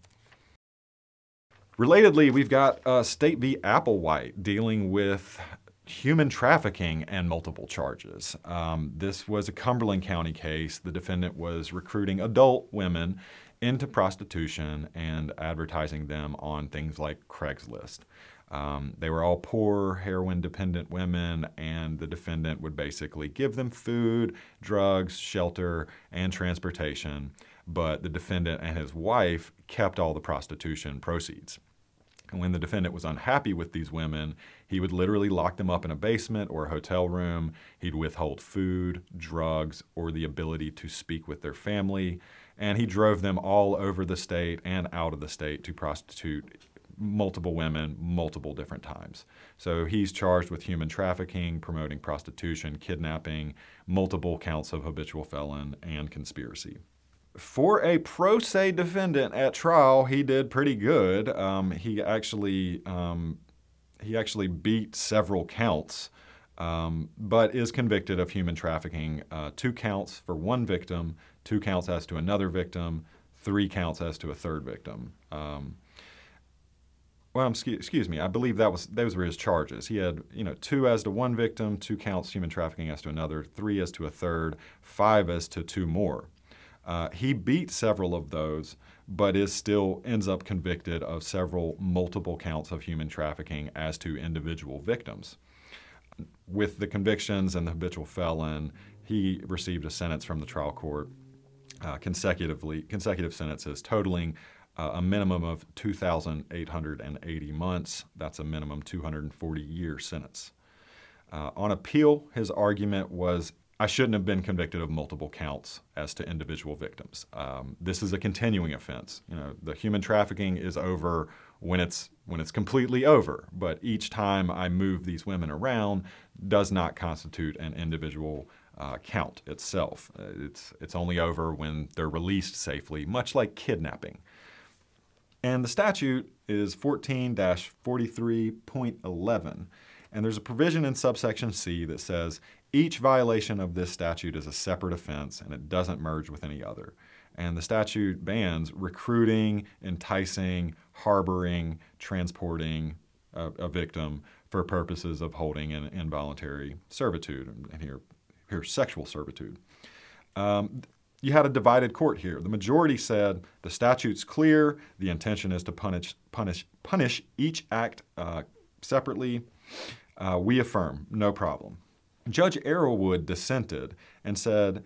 Relatedly, we've got uh, State v. Applewhite dealing with human trafficking and multiple charges. Um, this was a Cumberland County case. The defendant was recruiting adult women into prostitution and advertising them on things like Craigslist. Um, they were all poor, heroin dependent women, and the defendant would basically give them food, drugs, shelter, and transportation. But the defendant and his wife kept all the prostitution proceeds. And when the defendant was unhappy with these women, he would literally lock them up in a basement or a hotel room. He'd withhold food, drugs, or the ability to speak with their family. And he drove them all over the state and out of the state to prostitute multiple women multiple different times. So he's charged with human trafficking, promoting prostitution, kidnapping, multiple counts of habitual felon, and conspiracy. For a pro se defendant at trial, he did pretty good. Um, he actually um, he actually beat several counts, um, but is convicted of human trafficking. Uh, two counts for one victim, two counts as to another victim, three counts as to a third victim. Um, well, excuse, me. I believe that was those were his charges. He had, you know, two as to one victim, two counts human trafficking as to another, three as to a third, five as to two more. Uh, he beat several of those, but is still ends up convicted of several multiple counts of human trafficking as to individual victims. With the convictions and the habitual felon, he received a sentence from the trial court uh, consecutively consecutive sentences totaling uh, a minimum of 2,880 months. That's a minimum 240 year sentence. Uh, on appeal, his argument was I shouldn't have been convicted of multiple counts as to individual victims. Um, this is a continuing offense. You know, the human trafficking is over when it's when it's completely over. But each time I move these women around does not constitute an individual uh, count itself. Uh, it's it's only over when they're released safely, much like kidnapping. And the statute is 14 43.11. And there's a provision in subsection C that says each violation of this statute is a separate offense and it doesn't merge with any other. And the statute bans recruiting, enticing, harboring, transporting a, a victim for purposes of holding an involuntary servitude, and here, here sexual servitude. Um, you had a divided court here. The majority said the statute's clear, the intention is to punish, punish, punish each act uh, separately. Uh, we affirm, no problem. Judge Arrowood dissented and said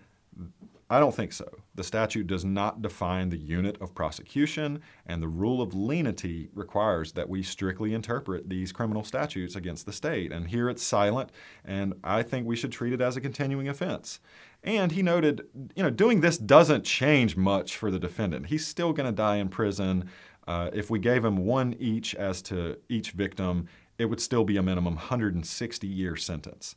I don't think so. The statute does not define the unit of prosecution, and the rule of lenity requires that we strictly interpret these criminal statutes against the state. And here it's silent, and I think we should treat it as a continuing offense. And he noted, you know, doing this doesn't change much for the defendant. He's still going to die in prison. Uh, if we gave him one each as to each victim, it would still be a minimum 160 year sentence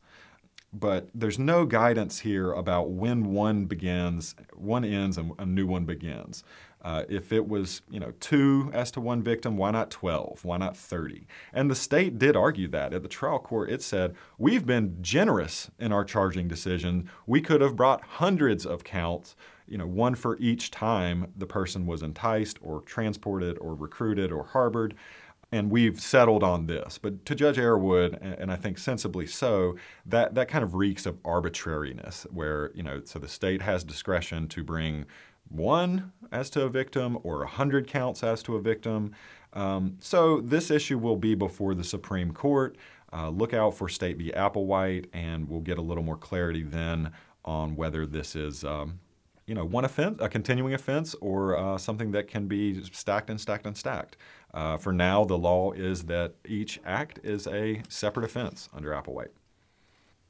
but there's no guidance here about when one begins, one ends, and a new one begins. Uh, if it was, you know, two as to one victim, why not 12? Why not 30? And the state did argue that. At the trial court, it said, we've been generous in our charging decision. We could have brought hundreds of counts, you know, one for each time the person was enticed or transported or recruited or harbored and we've settled on this. But to Judge Arrowood, and I think sensibly so, that, that kind of reeks of arbitrariness, where, you know, so the state has discretion to bring one as to a victim or a hundred counts as to a victim. Um, so this issue will be before the Supreme Court. Uh, look out for State v. Applewhite, and we'll get a little more clarity then on whether this is um, you know, one offense, a continuing offense, or uh, something that can be stacked and stacked and stacked. Uh, for now, the law is that each act is a separate offense under Applewhite.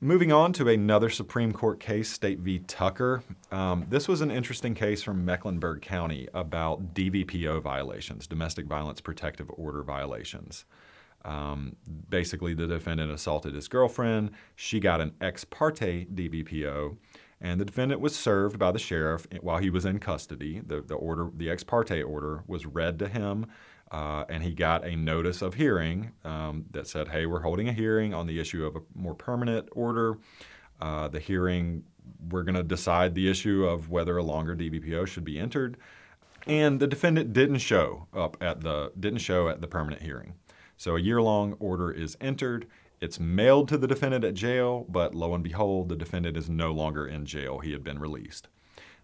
Moving on to another Supreme Court case, State v. Tucker. Um, this was an interesting case from Mecklenburg County about DVPO violations, domestic violence protective order violations. Um, basically, the defendant assaulted his girlfriend. She got an ex parte DVPO and the defendant was served by the sheriff while he was in custody. The, the order, the ex parte order, was read to him, uh, and he got a notice of hearing um, that said, "Hey, we're holding a hearing on the issue of a more permanent order. Uh, the hearing, we're going to decide the issue of whether a longer DVPO should be entered." And the defendant didn't show up at the didn't show at the permanent hearing. So a year-long order is entered. It's mailed to the defendant at jail, but lo and behold, the defendant is no longer in jail. He had been released.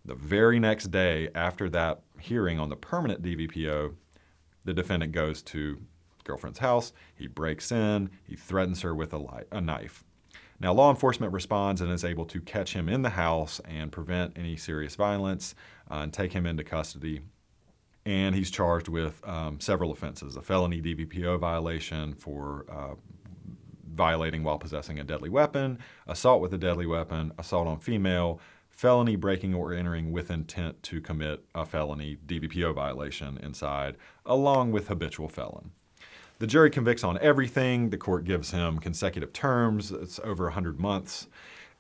The very next day after that hearing on the permanent DVPO, the defendant goes to girlfriend's house. He breaks in. He threatens her with a, li- a knife. Now, law enforcement responds and is able to catch him in the house and prevent any serious violence uh, and take him into custody. And he's charged with um, several offenses a felony DVPO violation for uh, violating while possessing a deadly weapon, assault with a deadly weapon, assault on female, felony breaking or entering with intent to commit a felony DVPO violation inside, along with habitual felon. The jury convicts on everything. The court gives him consecutive terms. It's over 100 months.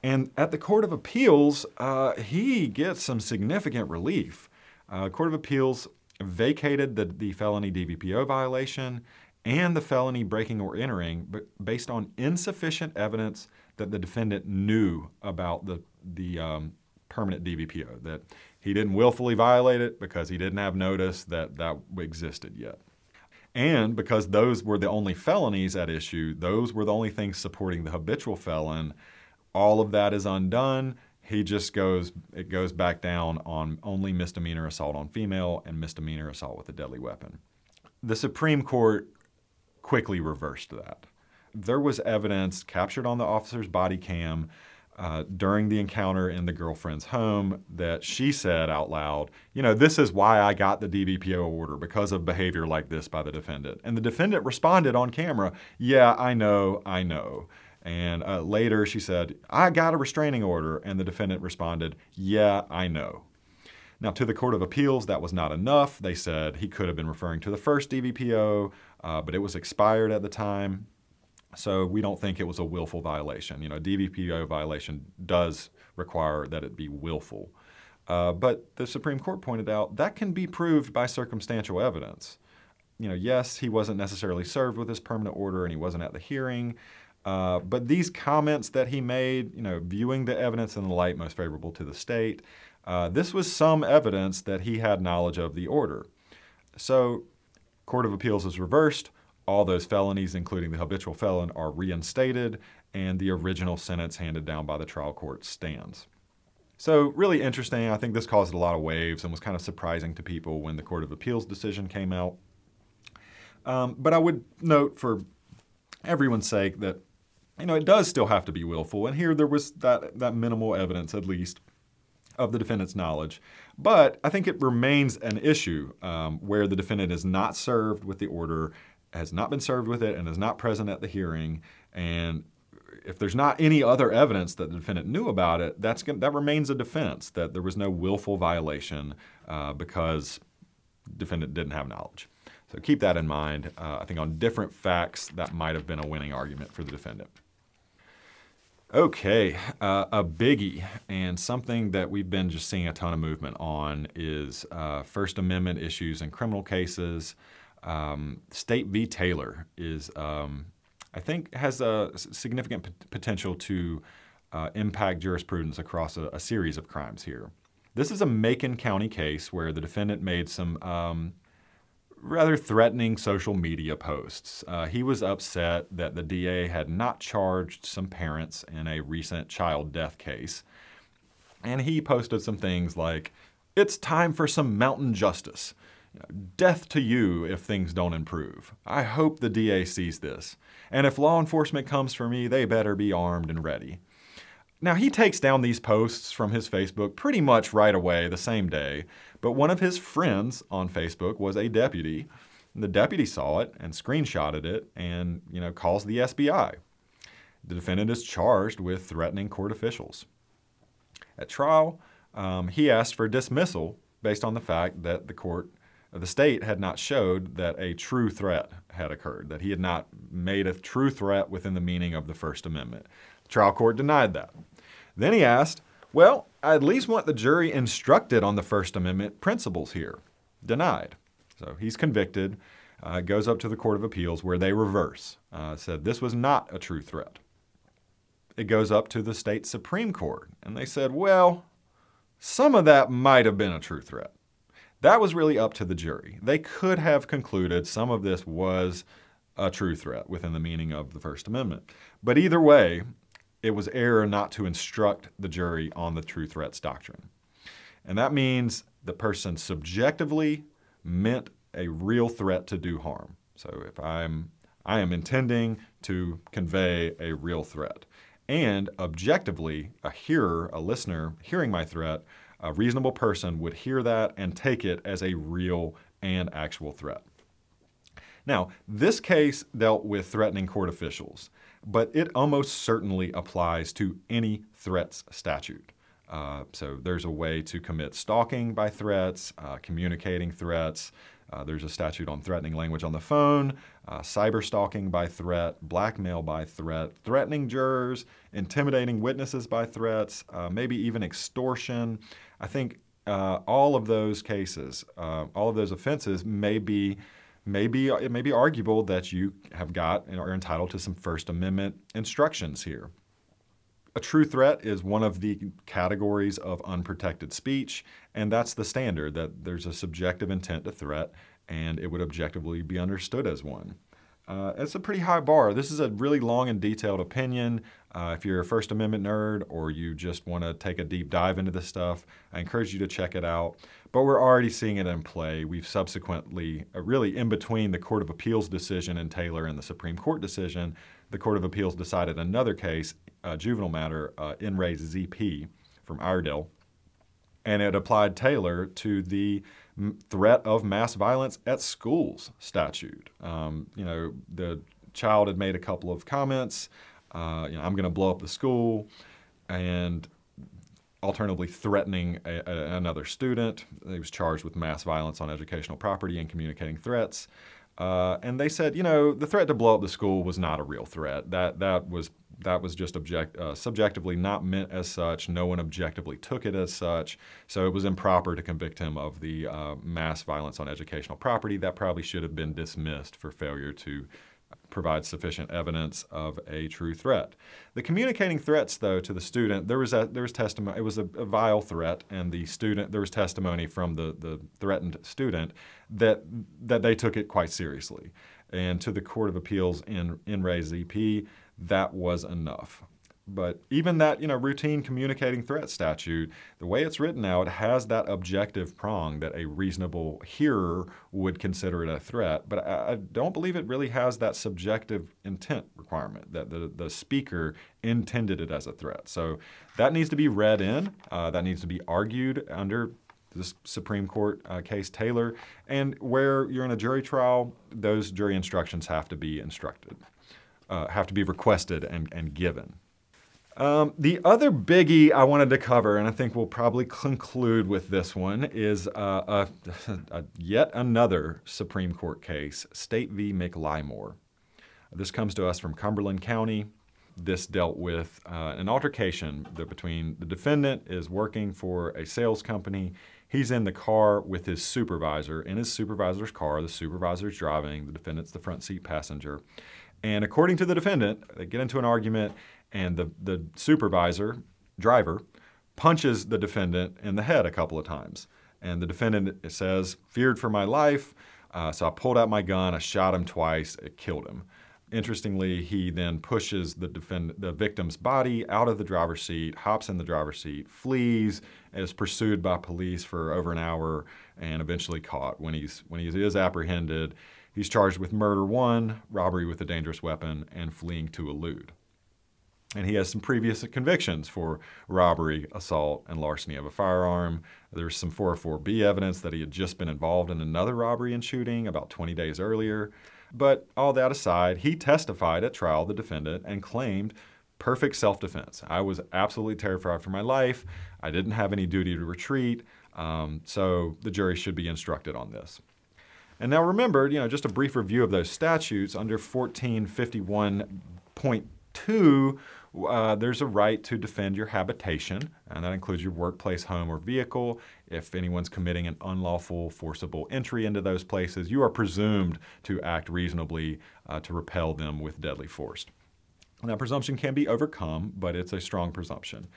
And at the Court of Appeals, uh, he gets some significant relief. Uh, Court of Appeals vacated the, the felony DVPO violation and the felony breaking or entering but based on insufficient evidence that the defendant knew about the, the um, permanent DVPO, that he didn't willfully violate it because he didn't have notice that that existed yet. And because those were the only felonies at issue, those were the only things supporting the habitual felon, all of that is undone. He just goes, it goes back down on only misdemeanor assault on female and misdemeanor assault with a deadly weapon. The Supreme Court quickly reversed that. There was evidence captured on the officer's body cam uh, during the encounter in the girlfriend's home that she said out loud, you know, this is why I got the DVPO order because of behavior like this by the defendant. And the defendant responded on camera, yeah, I know, I know. And uh, later she said, I got a restraining order. And the defendant responded, yeah, I know. Now, to the Court of Appeals, that was not enough. They said he could have been referring to the first DVPO uh, but it was expired at the time. So we don't think it was a willful violation. You know, DVPO violation does require that it be willful. Uh, but the Supreme Court pointed out that can be proved by circumstantial evidence. you know, yes, he wasn't necessarily served with his permanent order and he wasn't at the hearing. Uh, but these comments that he made, you know, viewing the evidence in the light most favorable to the state, uh, this was some evidence that he had knowledge of the order. So, Court of Appeals is reversed. All those felonies, including the habitual felon, are reinstated, and the original sentence handed down by the trial court stands. So, really interesting. I think this caused a lot of waves and was kind of surprising to people when the Court of Appeals decision came out. Um, but I would note for everyone's sake that you know, it does still have to be willful. And here there was that, that minimal evidence, at least, of the defendant's knowledge. But I think it remains an issue um, where the defendant is not served with the order, has not been served with it, and is not present at the hearing. And if there's not any other evidence that the defendant knew about it, that's that remains a defense that there was no willful violation uh, because defendant didn't have knowledge. So keep that in mind. Uh, I think on different facts, that might have been a winning argument for the defendant. Okay, uh, a biggie and something that we've been just seeing a ton of movement on is uh, First Amendment issues in criminal cases. Um, State v. Taylor is, um, I think, has a significant p- potential to uh, impact jurisprudence across a, a, series of crimes here. This is a Macon County case where the defendant made some um, rather threatening social media posts. Uh, he was upset that the DA had not charged some parents in a recent child death case. And he posted some things like, It's time for some mountain justice. Death to you if things don't improve. I hope the DA sees this. And if law enforcement comes for me, they better be armed and ready. Now, he takes down these posts from his Facebook pretty much right away, the same day, but one of his friends on Facebook was a deputy. The deputy saw it and screenshotted it and, you know, calls the SBI. The defendant is charged with threatening court officials. At trial, um, he asked for dismissal based on the fact that the court, the state had not showed that a true threat had occurred, that he had not made a true threat within the meaning of the First Amendment. The trial court denied that. Then he asked well, I at least want the jury instructed on the First Amendment principles here. Denied. So he's convicted, uh, goes up to the Court of Appeals where they reverse, uh, said this was not a true threat. It goes up to the state Supreme Court, and they said, well, some of that might have been a true threat. That was really up to the jury. They could have concluded some of this was a true threat within the meaning of the First Amendment. But either way, it was error not to instruct the jury on the true threats doctrine. And that means the person subjectively meant a real threat to do harm. So if I'm I am intending to convey a real threat. And objectively, a hearer, a listener hearing my threat, a reasonable person would hear that and take it as a real and actual threat. Now, this case dealt with threatening court officials but it almost certainly applies to any threats statute. Uh, so there's a way to commit stalking by threats, uh, communicating threats. Uh, there's a statute on threatening language on the phone, uh, cyber stalking by threat, blackmail by threat, threatening jurors, intimidating witnesses by threats, uh, maybe even extortion. I think uh, all of those cases, all of those offenses may be maybe it may be arguable that you have got and are entitled to some First Amendment instructions here. A true threat is one of the categories of unprotected speech, and that's the standard that there's a subjective intent to threat, and it would objectively be understood as one. Uh, it's a pretty high bar. This is a really long and detailed opinion. Uh, if you're a First Amendment nerd or you just want to take a deep dive into this stuff, I encourage you to check it out. But we're already seeing it in play. We've subsequently, uh, really in between the Court of Appeals decision in Taylor and the Supreme Court decision, the Court of Appeals decided another case, juvenile matter, uh, in re ZP from Iredell, and it applied Taylor to the threat of mass violence at schools statute. Um, you know, the child had made a couple of comments. Uh, you know, I'm going to blow up the school, and alternatively threatening a, a, another student. He was charged with mass violence on educational property and communicating threats. Uh, and they said, you know, the threat to blow up the school was not a real threat. That that was that was just object, uh, subjectively not meant as such. No one objectively took it as such. So it was improper to convict him of the uh, mass violence on educational property. That probably should have been dismissed for failure to provide sufficient evidence of a true threat. The communicating threats, though, to the student, there was a, there was testimony. It was a, a, vile threat, and the student there was testimony from the the threatened student that that they took it quite seriously. And to the Court of Appeals in in re ZP, that was enough. But even that, you know, routine communicating threat statute, the way it's written now, it has that objective prong that a reasonable hearer would consider it a threat. But I, I don't believe it really has that subjective intent requirement that the, the speaker intended it as a threat. So that needs to be read in. Uh, that needs to be argued under the Supreme Court uh, case Taylor. And where you're in a jury trial, those jury instructions have to be instructed, uh, have to be requested and, and given. Um, the other biggie I wanted to cover, and I think we'll probably conclude with this one, is uh, a, <laughs> a yet another Supreme Court case, State v. McLymore. This comes to us from Cumberland County. This dealt with uh, an altercation between the defendant is working for a sales company. He's in the car with his supervisor in his supervisor's car. The supervisor's driving. The defendant's the front seat passenger. And according to the defendant, they get into an argument and the, the supervisor, driver, punches the defendant in the head a couple of times. And the defendant says, feared for my life, uh, so I pulled out my gun, I shot him twice, it killed him. Interestingly, he then pushes the, defend- the victim's body out of the driver's seat, hops in the driver's seat, flees, is pursued by police for over an hour, and eventually caught. When he's when he is apprehended, he's charged with murder one, robbery with a dangerous weapon, and fleeing to elude. And he has some previous convictions for robbery, assault, and larceny of a firearm. There's some 404B evidence that he had just been involved in another robbery and shooting about 20 days earlier. But all that aside, he testified at trial, the defendant, and claimed perfect self defense. I was absolutely terrified for my life. I didn't have any duty to retreat. Um, so the jury should be instructed on this. And now remember, you know, just a brief review of those statutes under 1451.2 uh, there's a right to defend your habitation, and that includes your workplace, home, or vehicle. If anyone's committing an unlawful, forcible entry into those places, you are presumed to act reasonably uh, to repel them with deadly force. That presumption can be overcome, but it's a strong presumption.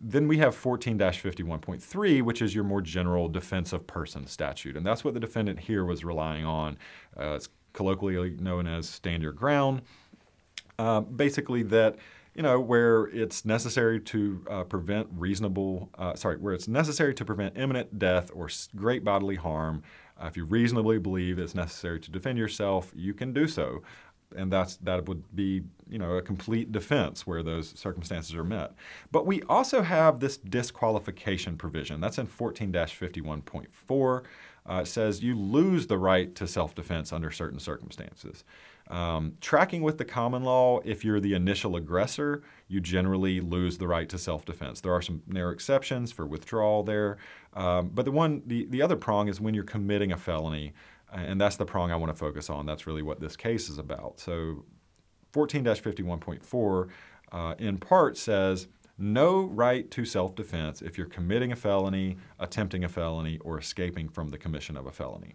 Then we have 14 51.3, which is your more general defense of person statute. And that's what the defendant here was relying on. Uh, it's colloquially known as stand your ground. Uh, basically, that you know, where it's necessary to uh, prevent reasonable, uh, sorry, where it's necessary to prevent imminent death or great bodily harm. Uh, if you reasonably believe it's necessary to defend yourself, you can do so. And that's that would be, you know, a complete defense where those circumstances are met. But we also have this disqualification provision. That's in 14-51.4. Uh, it says you lose the right to self-defense under certain circumstances. Um, tracking with the common law, if you're the initial aggressor, you generally lose the right to self-defense. There are some narrow exceptions for withdrawal there, um, but the one, the, the other prong is when you're committing a felony, and that's the prong I want to focus on. That's really what this case is about. So, 14-51.4 uh, in part says no right to self-defense if you're committing a felony, attempting a felony, or escaping from the commission of a felony.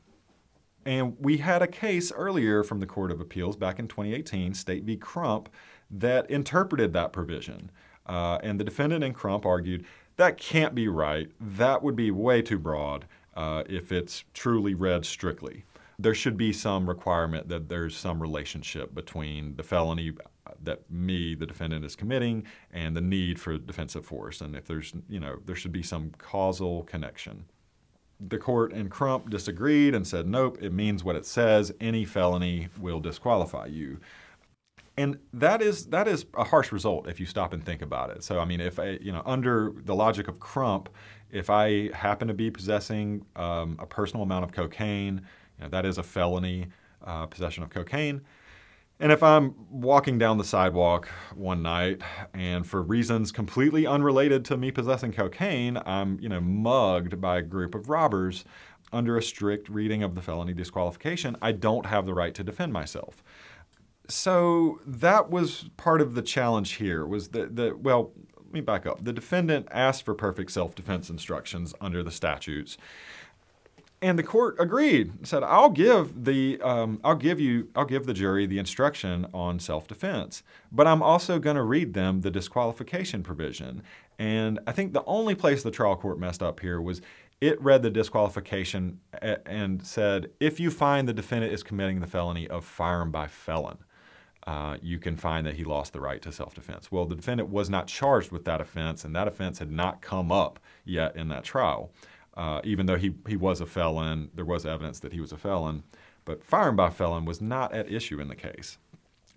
And we had a case earlier from the Court of Appeals back in 2018, State v. Crump, that interpreted that provision. Uh, and the defendant in Crump argued that can't be right. That would be way too broad uh, if it's truly read strictly. There should be some requirement that there's some relationship between the felony that me, the defendant, is committing and the need for defensive force. And if there's, you know, there should be some causal connection the court in Crump disagreed and said, nope, it means what it says. Any felony will disqualify you. And that is that is a harsh result if you stop and think about it. So I mean, if I, you know, under the logic of Crump, if I happen to be possessing um, a personal amount of cocaine, you know, that is a felony uh, possession of cocaine. And if I'm walking down the sidewalk one night and for reasons completely unrelated to me possessing cocaine, I'm, you know, mugged by a group of robbers, under a strict reading of the felony disqualification, I don't have the right to defend myself. So that was part of the challenge here was that the well, let me back up. The defendant asked for perfect self-defense instructions under the statutes. And the court agreed, said, "I'll give the, um, I'll give you, I'll give the jury the instruction on self-defense, but I'm also going to read them the disqualification provision." And I think the only place the trial court messed up here was it read the disqualification and said, "If you find the defendant is committing the felony of firearm by felon." Uh, you can find that he lost the right to self defense. Well, the defendant was not charged with that offense, and that offense had not come up yet in that trial. Uh, even though he, he was a felon, there was evidence that he was a felon, but firearm by felon was not at issue in the case.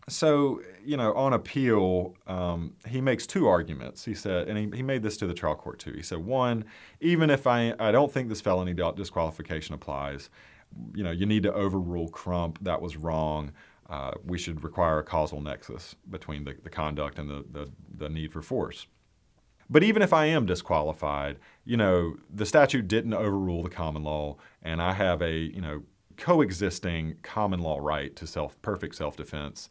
So, you know, on appeal, um, he makes two arguments. He said, and he, he made this to the trial court too. He said, one, even if I, I don't think this felony disqualification applies, you know, you need to overrule Crump. That was wrong uh, we should require a causal nexus between the, the conduct and the, the, the need for force. But even if I am disqualified, you know, the statute didn't overrule the common law, and I have a, you know, coexisting common law right to self perfect self-defense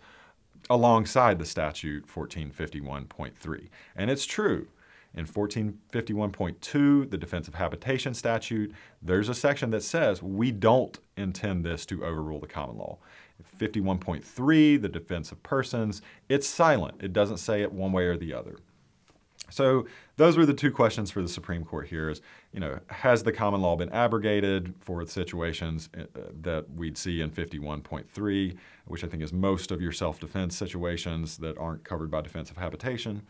alongside the statute 1451.3. And it's true. In 1451.2, the Defense of Habitation statute, there's a section that says we don't intend this to overrule the common law. 51.3, the defense of persons, it's silent. It doesn't say it one way or the other. So those were the two questions for the Supreme Court here is, you know, has the common law been abrogated for situations uh, that we'd see in 51.3, which I think is most of your self-defense situations that aren't covered by defensive habitation?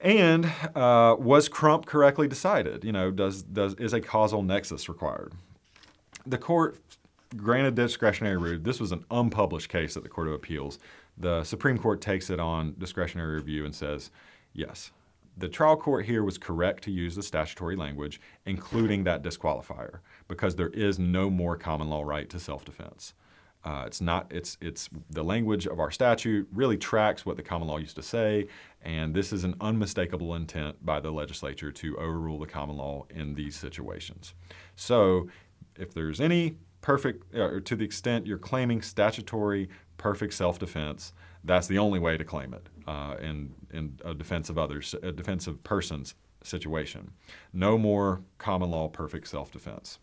And uh, was Crump correctly decided? You know, does, does, is a causal nexus required? The court granted discretionary review. This was an unpublished case at the Court of Appeals. The Supreme Court takes it on discretionary review and says, yes, the trial court here was correct to use the statutory language, including that disqualifier, because there is no more common law right to self-defense. Uh, it's not. It's it's the language of our statute really tracks what the common law used to say, and this is an unmistakable intent by the legislature to overrule the common law in these situations. So, if there's any perfect, or to the extent you're claiming statutory perfect self-defense, that's the only way to claim it uh, in, in a defense of others, a defense of persons situation. No more common law perfect self-defense.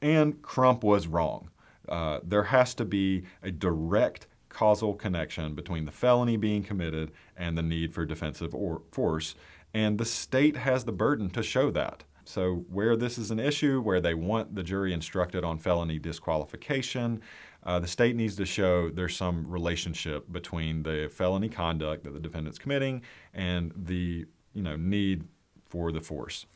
And Crump was wrong. Uh, there has to be a direct causal connection between the felony being committed and the need for defensive or force, and the state has the burden to show that. So, where this is an issue, where they want the jury instructed on felony disqualification, uh, the state needs to show there's some relationship between the felony conduct that the defendant's committing and the you know need for the force.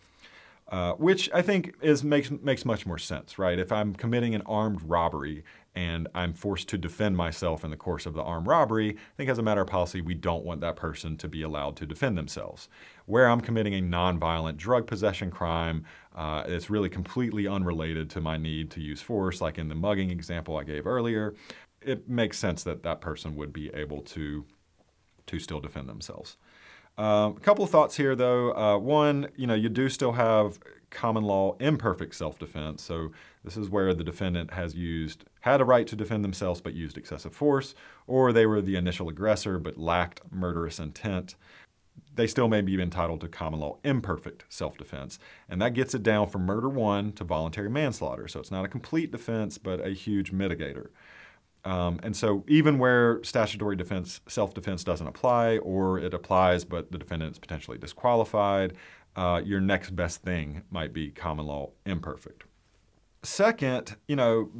Uh, which I think is makes makes much more sense, right? If I'm committing an armed robbery and I'm forced to defend myself in the course of the armed robbery, I think as a matter of policy, we don't want that person to be allowed to defend themselves. Where I'm committing a nonviolent drug possession crime, uh, it's really completely unrelated to my need to use force, like in the mugging example I gave earlier. It makes sense that that person would be able to to still defend themselves. Um, a couple of thoughts here, though. Uh, one, you know, you do still have common law imperfect self-defense. So this is where the defendant has used had a right to defend themselves but used excessive force, or they were the initial aggressor but lacked murderous intent. They still may be entitled to common law imperfect self-defense, and that gets it down from murder one to voluntary manslaughter. So it's not a complete defense, but a huge mitigator. Um, and so even where statutory defense, self-defense doesn't apply, or it applies but the defendant is potentially disqualified, uh, your next best thing might be common law imperfect. Second, you know,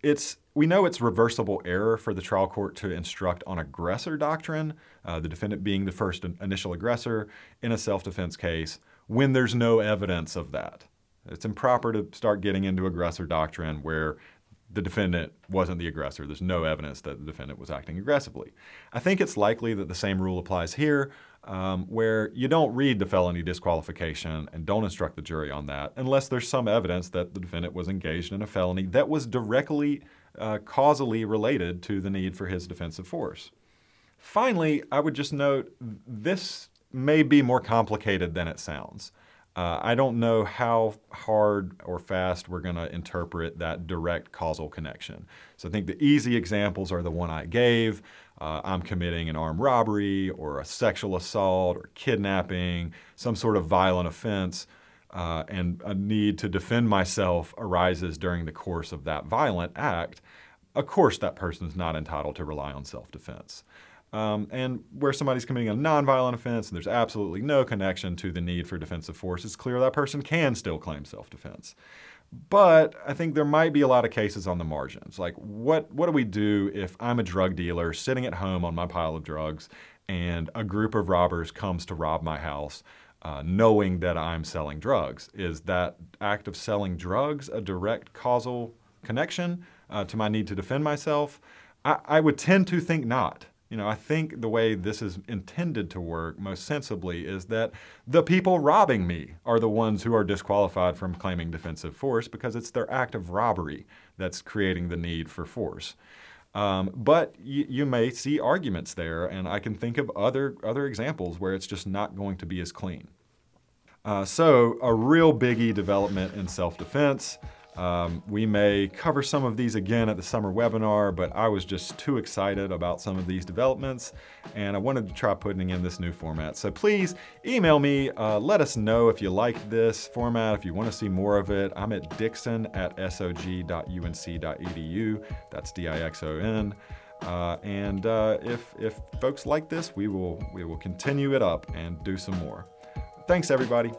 it's we know it's reversible error for the trial court to instruct on aggressor doctrine, uh, the defendant being the first initial aggressor in a self-defense case, when there's no evidence of that. It's improper to start getting into aggressor doctrine where the defendant wasn't the aggressor. There's no evidence that the defendant was acting aggressively. I think it's likely that the same rule applies here, um, where you don't read the felony disqualification and don't instruct the jury on that unless there's some evidence that the defendant was engaged in a felony that was directly uh, causally related to the need for his defensive force. Finally, I would just note this may be more complicated than it sounds. Uh, I don't know how hard or fast we're going to interpret that direct causal connection. So I think the easy examples are the one I gave. Uh, I'm committing an armed robbery or a sexual assault or kidnapping, some sort of violent offense, uh, and a need to defend myself arises during the course of that violent act. Of course, that person is not entitled to rely on self defense. Um, and where somebody's committing a nonviolent offense and there's absolutely no connection to the need for defensive force, it's clear that person can still claim self defense. But I think there might be a lot of cases on the margins. Like, what, what do we do if I'm a drug dealer sitting at home on my pile of drugs and a group of robbers comes to rob my house? Uh, knowing that I'm selling drugs. Is that act of selling drugs a direct causal connection uh, to my need to defend myself? I, I would tend to think not. You know, I think the way this is intended to work most sensibly is that the people robbing me are the ones who are disqualified from claiming defensive force because it's their act of robbery that's creating the need for force. Um, but y- you may see arguments there, and I can think of other other examples where it's just not going to be as clean. Uh, so, a real biggie development in self-defense. Um, we may cover some of these again at the summer webinar, but I was just too excited about some of these developments and I wanted to try putting in this new format. So please email me, uh, let us know if you like this format, if you want to see more of it. I'm at dixon at sog.unc.edu. That's D-I-X-O-N. Uh, and uh, if, if folks like this, we will, we will continue it up and do some more. Thanks, everybody.